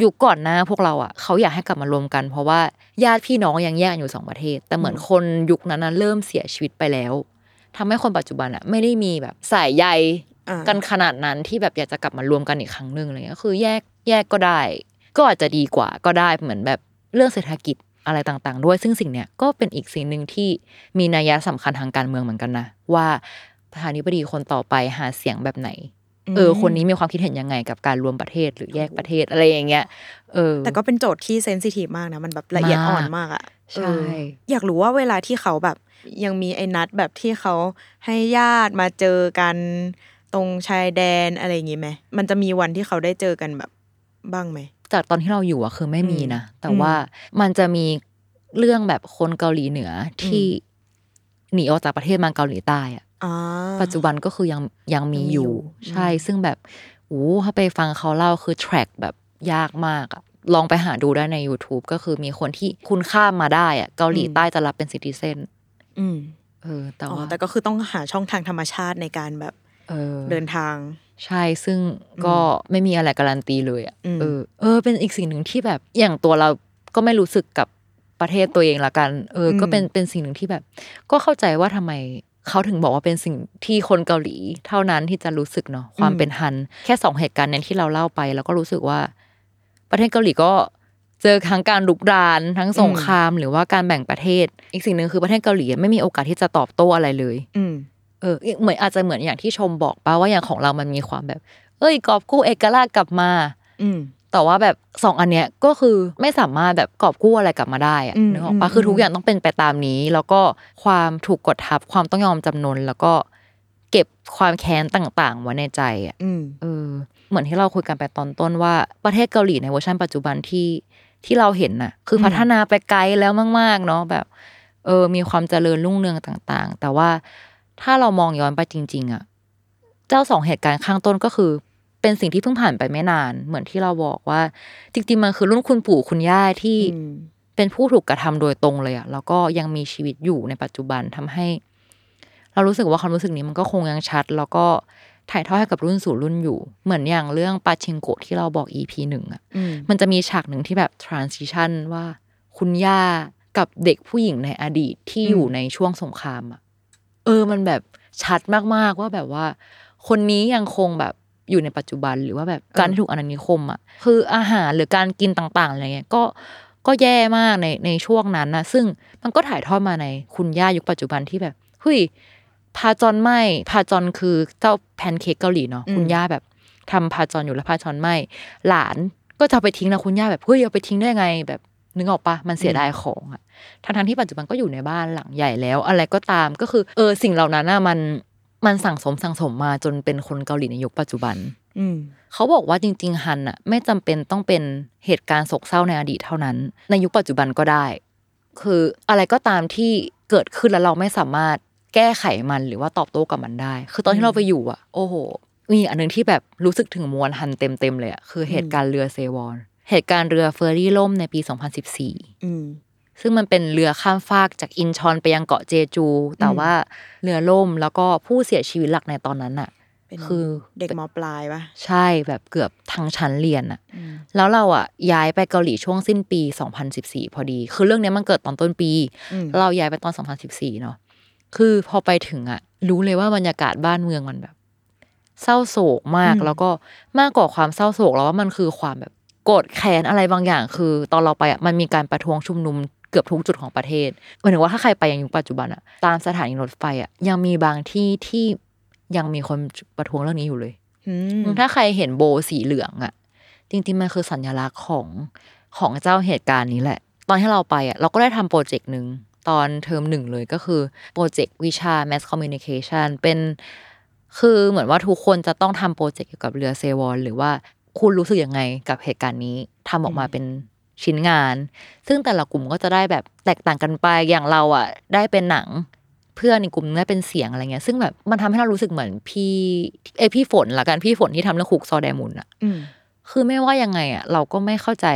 ยุคก่อนหน้าพวกเราอะเขาอยากให้กลับมารวมกัน เพราะว่าญาติพี่น้องยังแยกกันอยู่สองประเทศ แต่เหมือนคนยุคนั้นนะเริ่มเสียชีวิตไปแล้วทำให้คนปัจจุบันอะไม่ได้มีแบบสายใยอ่ากันขนาดนั้นที่แบบอยากจะกลับมารวมกันอีกครั้งหนึ่งอะไรเงี้ยคือแยกแยกก็ได้ ก็อาจจะดีกว่าก็ได้เหมือนแบบเรื่องเศรษฐกิจอะไรต่างๆ ด้วย ซึ่งสิ่งเนี้ยก็เป็นอีกสิ่งหนึ่งที่มีนัยสำคัญทางการเมืองเหมือนกันนะว่าประธานาธิบดีคนต่อไปหาเสียงแบบไหน เออคนนี้มีความคิดเห็นยังไงกับการรวมประเทศหรือแยกประเทศอะไรอย่างเงี้ยเออ แต่ก็เป็นโจทย์ที่เซนซิทีฟมากนะมันแบบละเอียดอ่อนมากอะใช่เอออยากรู้ว่าเวลาที่เขาแบบยังมีไอ้นัดแบบที่เขาให้ญาติมาเจอกันตรงชายแดนอะไรอย่างงี้ไหมมันจะมีวันที่เขาได้เจอกันแบบบ้างไหมจากตอนที่เราอยู่อะคือไม่มีนะ แต่อืมว่ามันจะมีเรื่องแบบคนเกาหลีเหนือที่หนีออกจากประเทศมาเกาหลีใต้อะอ่า ปัจจุบันก็คือยังยังมียังมีออยู่ยู่อืมใช่ ซึ่งแบบโอ้ถ้าไปฟังเขาเล่าคือแทร็กแบบยากมากอะลองไปหาดูได้ใน YouTube ก็คือมีคนที่คุณข้ามมาได้อะเกาหลีใต้จะรับเป็นซิติเซนอืมเออแต่อ๋อว่าแต่ก็คือต้องหาช่องทางธรรมชาติในการแบบเออเดินทาง ใช่ซึ่งก็ไม่มีอะไรการันตีเลยอะอืมเออ เออ เป็นอีกสิ่งหนึ่งที่แบบอย่างตัวเราก็ไม่รู้สึกกับประเทศตัวเองละกัน เออ ก็เป็นเป็นสิ่งหนึ่งที่แบบ ก็เข้าใจว่าทำไม เขาถึงบอกว่าเป็นสิ่งที่คนเกาหลี เท่านั้นที่จะรู้สึกเนาะความเป็นฮัน แค่สองเหตุการณ์นั้นที่เราเล่าไป แล้วก็รู้สึกว่า ประเทศเกาหลีก็เจอทั้งการลุกรานทั้งสงครามหรือว่าการแบ่งประเทศ อีกสิ่งหนึ่งคือประเทศเกาหลีไม่มีโอกาสที่จะตอบโต้อะไรเลย อืมเออเหมือนอาจจะเหมือนอย่างที่ชมบอกป่าว่าอย่างของเรามันมีความแบบ เอ้ยกอบกู้เอกราชกลับมา อืม แต่ว่าแบบสองอันเนี้ยก็คือไม่สามารถแบบกอบกู้อะไรกลับมาได้อะอืมนึกออกปะอืมคือทุกอย่างต้องเป็นไปตามนี้ แล้วก็ความถูกกดทับความต้องยอมจำนนแล้วก็เก็บความแค้นต่างๆไว้ในใจอะอืมเออ เหมือนที่เราคุยกันไปตอนต้นว่าประเทศเกาหลีในเวอร์ชันปัจจุบันที่ที่เราเห็นน่ะ คือพัฒนาไปไกลแล้วมาก ๆ เนาะแบบ เออ มีความเจริญรุ่งเรืองต่าง ๆ แต่ว่าถ้าเรามองย้อนไปจริง ๆ อะ เจ้าสองเหตุการณ์ข้างต้นก็คือ เป็นสิ่งที่เพิ่งผ่านไปไม่นาน เหมือนที่เราบอกว่า จริงๆมันคือรุ่นคุณปู่คุณย่าที่อืมเป็นผู้ถูกกระทำโดยตรงเลยอะแล้วก็ยังมีชีวิตอยู่ในปัจจุบันทำให้ เรารู้สึกว่าความรู้สึกนี้มันก็คงยังชัด แล้วก็ถ่ายทอดให้กับรุ่นสู่รุ่นอยู่ เหมือนอย่างเรื่องปาชิงโกะที่เราบอก EP หนึ่งอะอืมมันจะมีฉากหนึ่งที่แบบ transition ว่าคุณย่ากับเด็กผู้หญิงในอดีตที่อยู่ในช่วงสงครามอะเออมันแบบชัดมากๆว่าแบบว่า คนนี้ยังคงแบบ อยู่ในปัจจุบันหรือว่าแบบการที่ถูกอาณานิคมอะคืออาหารหรือการกินต่างๆอะไรเงี้ยก็ก็แย่มากในในช่วงนั้นนะซึ่งมันก็ถ่ายทอดมาในคุณย่ายุคปัจจุบันที่แบบเฮ้ยพาจอนไหมพาจอนคือเจ้าแพนเค้กเกาหลีเนาะอืมคุณย่าแบบทำพาจอนอยู่แล้วพาจอนไหมหลานก็จะเอาไปทิ้งนะคุณย่าแบบเฮ้ยเอาไปทิ้งได้ไงแบบนึกออกปะมันเสียดายของอะทั้งๆที่ปัจจุบันก็อยู่ในบ้านหลังใหญ่แล้ว อะไรก็ตามก็คือ เออสิ่งเหล่านั้นน่ะมัน มันสั่งสมสั่งสมมาจนเป็นคนเกาหลีในยุคปัจจุบัน อืมเขาบอกว่าจริง ๆ ฮันอะไม่จำเป็นต้องเป็นเหตุการณ์โศกเศร้าในอดีตเท่านั้น ในยุคปัจจุบันก็ได้ คืออะไรก็ตามที่เกิดขึ้นแล้วเราไม่สามารถแก้ไขมันหรือว่าตอบโต้กับมันได้ คือตอนที่เราไปอยู่อะโอ้โหมีอันหนึ่งที่แบบรู้สึกถึงมวลฮันเต็มๆเลยอะคือเหตุการณ์เรือเซวอนเหตุการณ์เรือเฟอร์รี่ล่มในปี 2014อืม ซึ่งมันเป็นเรือข้ามฟากจากอินชอนไปยังเกาะเจจู แต่ว่าเรือล่มแล้วก็ผู้เสียชีวิตหลักในตอนนั้นอะเป็นคือเด็กมปลายปะใช่แบบเกือบทั้งชั้นเรียนอะอืมแล้วเราอะย้ายไปเกาหลีช่วงสิ้นปี 2014 พอดี คือเรื่องเนี้ยมันเกิดตอนต้นปีอืมเราย้ายไปตอน 2014 เนาะคือพอไปถึงอะรู้เลยว่าบรรยากาศบ้านเมืองมันแบบ เศร้าโศกมากอืมแล้วก็มากกว่าความเศร้าโศกแล้วว่ามันคือความแบบโกรธแค้นอะไรบางอย่าง คือ ตอนเราไปอะมันมีการประท้วงชุมนุมเกือบทุกจุดของประเทศหมายถึงว่าถ้าใครไปยังยุคปัจจุบันอะตามสถานีรถไฟอะยังมีบางที่ที่ยังมีคนประท้วงเรื่องนี้อยู่เลยอืมถ้าใครเห็นโบสีเหลืองอะจริงๆมันคือสัญลักษณ์ของของเจ้าเหตุการณ์นี้แหละ ตอนที่เราไปอะเราก็ได้ทำโปรเจกต์หนึ่งตอนเทอมหนึ่งเลยก็คือโปรเจกต์วิชา mass communication เป็นคือเหมือนว่าทุกคนจะต้องทำโปรเจกต์เกี่ยวกับเรือเซวอนหรือว่าคุณรู้สึกยังไงกับเหตุการณ์นี้ทำออกมาเป็น ชิ้นงาน ซึ่งแต่ละกลุ่มก็จะได้แบบแตกต่างกันไปอย่างเราอะ ได้เป็นหนังเพื่อนในกลุ่มได้เป็นเสียงอะไรเงี้ย ซึ่งแบบมันทำให้เรารู้สึกเหมือนพี่เอยพี่ฝนละกันพี่ฝนที่ทำเรื่องคุกซอแดมุนอะอืมคือไม่ว่ายังไงอะเราก็ไม่เข้าใจ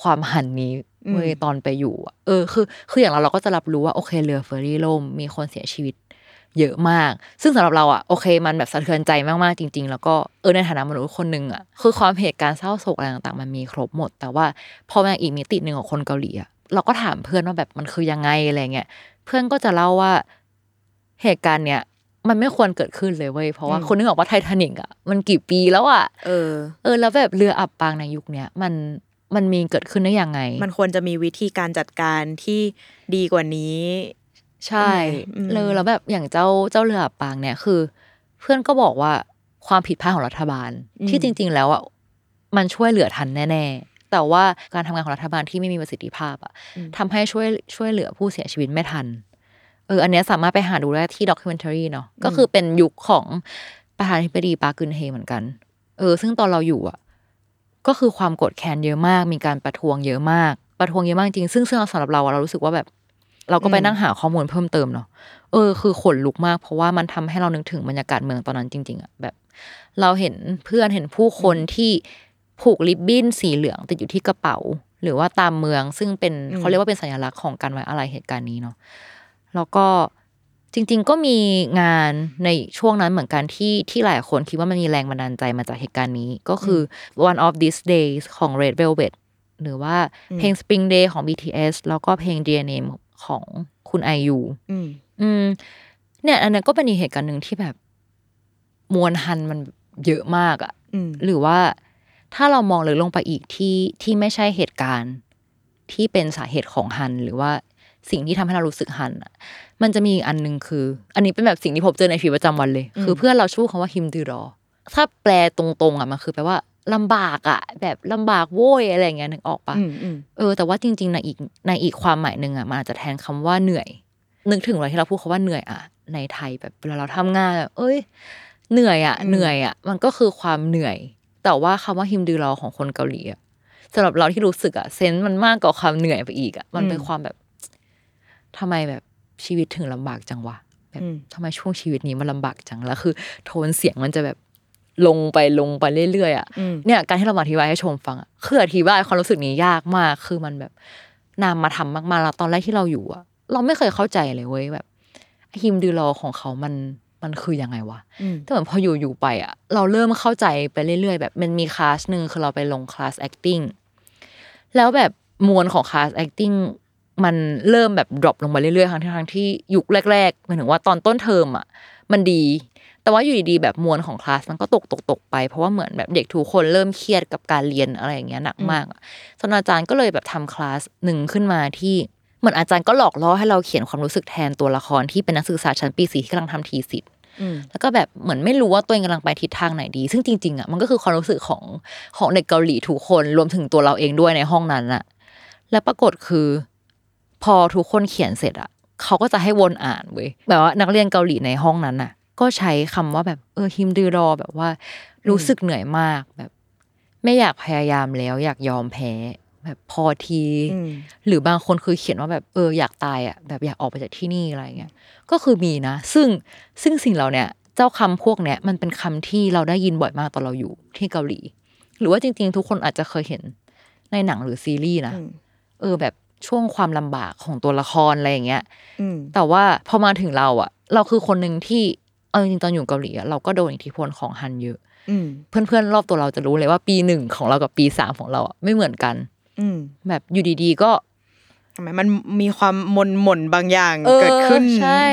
ความหันนี้อืมเมื่อตอนไปอยู่อะเออคือ คืออย่างเราเราก็จะรับรู้ว่าโอเคเรือเฟอร์รี่ล่มมีคนเสียชีวิต เยอะมาก ซึ่งสำหรับเราอะโอเค มันแบบสะเทือนใจมากๆจริง ๆ แล้วก็เออในฐานะมนุษย์คนหนึ่งอะคือความเหตุการณ์เศร้าโศกอะไรต่างๆ มันมีครบหมด แต่ว่าพอมาอีกมิติหนึ่งของคนเกาหลีอะเราก็ถามเพื่อนว่าแบบมันคือยังไงอะไรเงี้ยเพื่อนก็จะเล่าว่าเหตุการณ์เนี้ยมันไม่ควรเกิดขึ้นเลยเว้ยเพราะว่าอืมคนนึกออกว่าไททานิกอะมันกี่ปีแล้วอะเออ เออ แล้วแบบเรืออับปางในยุคเนี้ยมันมันมีเกิดขึ้นได้ยังไง มันควรจะมีวิธีการจัดการที่ดีกว่านี้ ใช่อืมเลยแล้วแบบอย่างเจ้าเจ้าเรืออับปางเนี่ยคือ เพื่อนก็บอกว่าความผิดพลาดของรัฐบาลอืมที่จริง ๆ แล้วอะมันช่วยเหลือทันแน่ๆ แต่ว่าการทำงานของรัฐบาลที่ไม่มีประสิทธิภาพอะทำให้ช่วยช่วยเหลือผู้เสียชีวิตไม่ทันเอออันเนี้ยสามารถไปหาดูได้ที่ด็อกิเมนทารีเนาะก็คือเป็นยุคของประธานาธิบดีปาร์กึนเฮเหมือนกัน เออ ซึ่งตอนเราอยู่อะ ก็คือความกดแค้นเยอะมาก มีการประท้วงเยอะมาก ประท้วงเยอะมากจริง ซึ่งซึ่งสำหรับเราอะเรารู้สึกว่าแบบ เราก็ไปนั่งหาข้อมูลเพิ่มเติมเนาะเออ คือขนลุกมาก เพราะว่ามันทำให้เรานึกถึงบรรยากาศเมืองตอนนั้นจริง ๆอะแบบ เราเห็นเพื่อนเห็นผู้คนที่ผูกริบบิ้นสีเหลืองติดอยู่ที่กระเป๋า หรือว่าตามเมืองซึ่งเป็นเขาเรียกว่าเป็นสัญลักษณ์ของการไว้อะไรเหตุการณ์นี้เนาะแล้วก็จริง ๆ ก็มีงานในช่วงนั้นเหมือนกันที่ที่หลายคนคิดว่ามันมีแรงบันดาลใจมาจากเหตุการณ์นี้ ก็คือ One of These Days ของ Red Velvet หรือว่าเพลง Spring Day ของ BTS แล้วก็เพลง Dear Name ของคุณ IU อืมอืมเนี่ย อันนั้นก็เป็นอีกเหตุการณ์หนึ่งที่แบบ มวลฮันมันเยอะมากอะอืมหรือว่าถ้าเรามองลึกลงไปอีกที่ที่ไม่ใช่เหตุการณ์ที่เป็นสาเหตุของฮัน หรือว่าสิ่งที่ทำให้เรารู้สึกฮันอะมันจะมีอีกอันหนึ่งคือ อันนี้เป็นแบบสิ่งที่ผมเจอในชีวิตประจำวันเลย คือเพื่อนเราชู้คำว่าฮิมดือรอ ถ้าแปลตรงๆอะมันคือแปลว่า ลำบากอะแบบลำบากโว้ยอะไรอย่างเงี้ยนึกออกปะอืมอืมเออแต่ว่าจริง ๆ ในอีกในอีกความหมายหนึ่งอะมันอาจจะแทนคำว่าเหนื่อย นึกถึงเวลาที่เราพูดคาว่าเหนื่อยอะในไทยแบบเวลาเราทำงานแบบเอ้ย เหนื่อยอะเหนื่อยอะมันก็คือความเหนื่อย แต่ว่าคำว่าฮิมดือรอของคนเกาหลีอะสำหรับเราที่รู้สึกอะเซนส์มันมากกว่าความเหนื่อยไปอีกอะมันเป็นความแบบทำไมแบบชีวิตถึงลำบากจังวะแบบทำไมช่วงชีวิตนี้มันลำบากจังแล้วคือ โทนเสียงมันจะแบบ ลงไปลงไปเรื่อยๆอะอืมเนี่ยการที่เรามาอธิบายให้ชมฟังอะคืออธิบายความรู้สึกนี้ยากมาก คือมันแบบนามมาทำมากๆแล้วตอนแรกที่เราอยู่อะเราไม่เคยเข้าใจเลยเว้ยแบบฮิมดูรอของเขามันมันคือยังไงวะอืมแต่เหมือนพออยู่อยู่ไปอะเราเริ่มเข้าใจไปเรื่อยๆ แบบมันมีคลาสหนึ่งคือเราไปลงคลาส acting แล้วแบบมวลของคลาส acting มันเริ่มแบบดรอปลงไปเรื่อยๆ ทั้งที่ทั้งที่ยุคแรกๆหมายถึงว่าตอนต้นเทอมอะ มันดี แต่ว่าอยู่ดีๆแบบมวลของคลาสมันก็ตกตกตกไป เพราะว่าเหมือนแบบเด็กทุกคนเริ่มเครียดกับการเรียนอะไรอย่างเงี้ยหนักมากอะจนอาจารย์ก็เลยแบบทำคลาสหนึ่งขึ้นมาที่เหมือนอาจารย์ก็หลอกล่อให้เราเขียนความรู้สึกแทนตัวละครที่เป็นนักศึกษาชั้นปีสี่ที่กำลังทำทีสิทธ์อืมแล้วก็แบบเหมือนไม่รู้ว่าตัวเองกำลังไปทิศทางไหนดี ซึ่งจริงๆอะมันก็คือความรู้สึกของของเด็กเกาหลีทุกคนรวมถึงตัวเราเองด้วยในห้องนั้นอะ แล้วปรากฏคือ พอทุกคนเขียนเสร็จอะเขาก็จะให้วนอ่านเว้ยแบบว่านักเรียนเกาหลีในห้องนั้นอะ ก็ใช้คำว่าแบบเออฮิมดือรอแบบว่า รู้สึกเหนื่อยมากแบบ ไม่อยากพยายามแล้ว อยากยอมแพ้แบบพอทีอืมหรือบางคนคือเขียนว่าแบบเอออยากตายอะแบบอยากออกไปจากที่นี่อะไรเงี้ยก็คือมีนะ ซึ่งซึ่งสิ่งเหล่าเนี้ยเจ้าคำพวกเนี้ยมันเป็นคำที่เราได้ยินบ่อยมากตอนเราอยู่ที่เกาหลี หรือว่าจริง ๆ ทุกคนอาจจะเคยเห็นในหนังหรือซีรีส์นะอืมเออแบบช่วงความลำบากของตัวละครอะไรอย่างเงี้ยอืมแต่ว่าพอมาถึงเราอะ เราคือคนหนึ่งที่ เอาจริงๆตอนอยู่เกาหลีอะเราก็โดนอิทธิพลของฮันเยอะอืมเพื่อนๆรอบตัวเราจะรู้เลยว่าปีหนึ่งของเรากับปีสามของเราอะไม่เหมือนกัน อืมแบบอยู่ดีๆก็ทำไมมันมีความมนหม่นบางอย่างเกิดขึ้นออใช่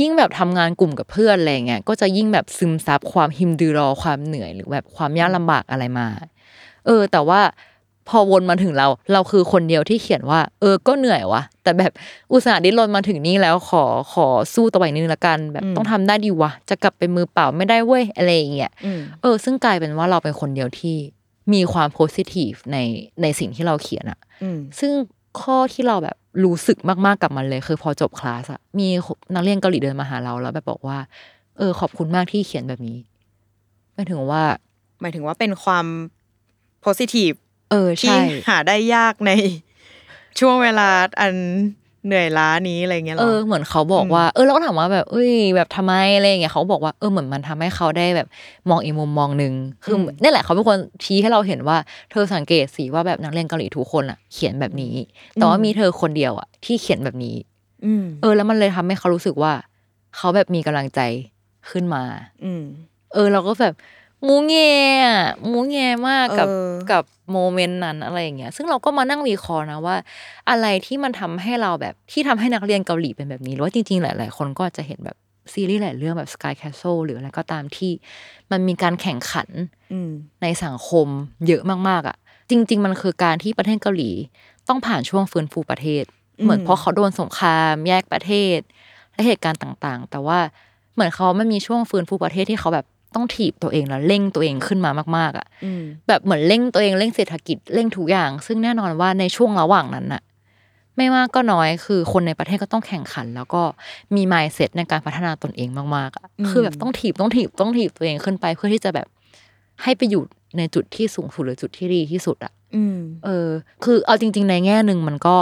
ยิ่งแบบทำงานกลุ่มกับเพื่อนอะไรเงี้ยก็จะยิ่งแบบซึมซับความฮิมดือรอความเหนื่อยหรือแบบความยากลำบากอะไรมา เออ แต่ว่า พอวนมาถึงเรา เราคือคนเดียวที่เขียนว่า เออก็เหนื่อยวะแต่แบบอุตส่าห์ดิ้นรนมาถึงนี่แล้วขอขอสู้ต่อไปนิดนึงละกันแบบอืมต้องทำได้ดีวะจะกลับไปมือเปล่าไม่ได้เว้ยอะไรอย่างเงี้ยอืมเออ ซึ่งกลายเป็นว่าเราเป็นคนเดียวที่มีความโพสิทีฟในในสิ่งที่เราเขียนอะอืมซึ่งข้อที่เราแบบรู้สึกมากๆกับมันเลย คือพอจบคลาสอะมีนักเรียนเกาหลีเดินมาหาเราแล้วแบบบอกว่า เออ ขอบคุณมากที่เขียนแบบนี้หมายถึงว่า หมายถึงว่าเป็นความ positive เออที่ใช่หาได้ยากในช่วงเวลาอันเหนื่อยล้านี้อะไรเงี้ยหรเอออเหมือนเขาบอกว่าเออเราก็ถามว่าแบบเอ้ยแบบทำไมอะไรอย่างเงี้ยเขาบอกว่าเออเหมือนมันทำให้เขาได้แบบมองอีกมุมมองหนึ่งคืออนี่แหละเขาเป็นคนชี้ให้เราเห็นว่าเธอสังเกตสิว่าแบบนักเรียนเกาหลีทุกคนอะ เขียนแบบนี้ แต่ว่ามีเธอคนเดียวอะที่เขียนแบบนี้อืมเออ แล้วมันเลยทำให้เขารู้สึกว่า เขาแบบมีกำลังใจขึ้นมา อืมเออ เราก็แบบ มูเงอะมูเงมากกับเออกับโมเมนต์นั้นอะไรอย่างเงี้ย ซึ่งเราก็มานั่งวิเคราะห์นะว่า อะไรที่มันทำให้เราแบบที่ทำให้นักเรียนเกาหลีเป็นแบบนี้หรือว่าจริงๆ หลาย ๆ คนก็จะเห็นแบบซีรีส์หลายเรื่องแบบ Sky Castle หรืออะไรก็ตามที่ มันมีการแข่งขันอืมในสังคมเยอะมากๆ อะ จริง ๆ มันคือการที่ประเทศเกาหลี ต้องผ่านช่วงฟื้นฟูประเทศ เหมือนเพราะเขาโดนสงครามแยกประเทศและเหตุการณ์ต่างๆ แต่ว่าเหมือนเขาไม่มีช่วงฟื้นฟูประเทศที่เขาแบบ ต้องถีบตัวเองแล้วเร่งตัวเองขึ้นมามาก ๆ อะอืมแบบเหมือนเร่งตัวเองเร่งเศรษฐกิจเร่งทุกอย่าง ซึ่งแน่นอนว่าในช่วงระหว่างนั้นน่ะ ไม่มากก็น้อยคือคนในประเทศก็ต้องแข่งขัน แล้วก็มี mindset ในการพัฒนาตนเองมากๆอะอืมคือแบบต้องถีบต้องถีบต้องถีบตัวเองขึ้นไปเพื่อที่จะแบบให้ไปอยู่ในจุดที่สูงสุดหรือจุดที่ดีที่สุดอะอืมเออ คือเอาจริง ๆ ในแง่หนึ่งมันก็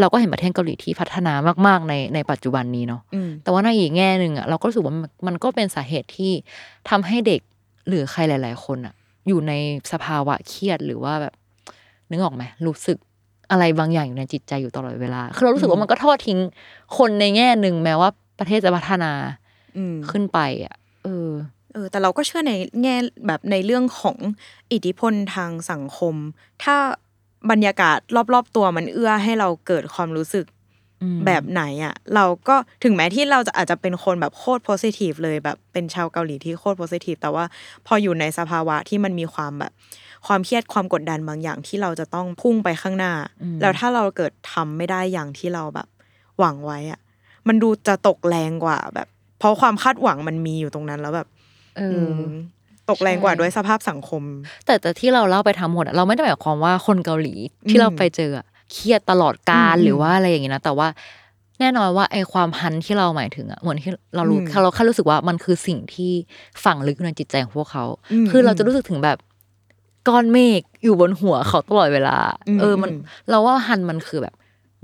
เราก็เห็นประเทศเกาหลีที่พัฒนามาก ๆ ในในปัจจุบันนี้เนาะอืมแต่ว่าในอีกแง่หนึ่งอะเราก็รู้สึกว่ามันมันก็เป็นสาเหตุที่ทำให้เด็กหรือใครหลาย ๆ คนอะ อยู่ในสภาวะเครียดหรือว่าแบบนึกออกไหมรู้สึกอะไรบางอย่างอยู่ในจิตใจอยู่ตลอดเวลา คือเรารู้สึกว่ามันก็ทอดทิ้งคนในแง่หนึ่งแม้ว่าประเทศจะพัฒนาอืมขึ้นไปอะ เออ เออ แต่เราก็เชื่อในแง่แบบในเรื่องของอิทธิพลทางสังคม ถ้า บรรยากาศรอบๆตัวมันเอื้อให้เราเกิดความรู้สึกอืมแบบไหนอะ เราก็ถึงแม้ที่เราจะอาจจะเป็นคนแบบโคตรโพสิทีฟเลยแบบเป็นชาวเกาหลีที่โคตรโพสิทีฟแต่ว่าพออยู่ในสภาวะที่มันมีความแบบ ความเครียดความกดดันบางอย่างที่เราจะต้องพุ่งไปข้างหน้า แล้วถ้าเราเกิดทำไม่ได้อย่างที่เราแบบ หวังไว้อะ มันดูจะตกแรงกว่าแบบ เพราะความคาดหวังมันมีอยู่ตรงนั้นแล้วแบบ เออือม ตกแรงกว่าใช่ด้วยสภาพสังคม แต่แต่ที่เราเล่าไปทั้งหมดอะเราไม่ได้หมายความว่าคนเกาหลีอืที่มเราไปเจออะเครียดตลอดกาลอืมหรือว่าอะไรอย่างงี้นะแต่ว่าแน่นอนว่าไอ้ความฮันที่เราหมายถึงอะเหมือนที่เรารู้อืมเราแค่รู้สึกว่ามันคือสิ่งที่ฝังลึกในจิตใจของพวกเขาอืมคือเราจะรู้สึกถึงแบบก้อนเมฆอยู่บนหัวเขาตลอดเวลาอืมเออมันอืมเราว่าฮันมันคือแบบ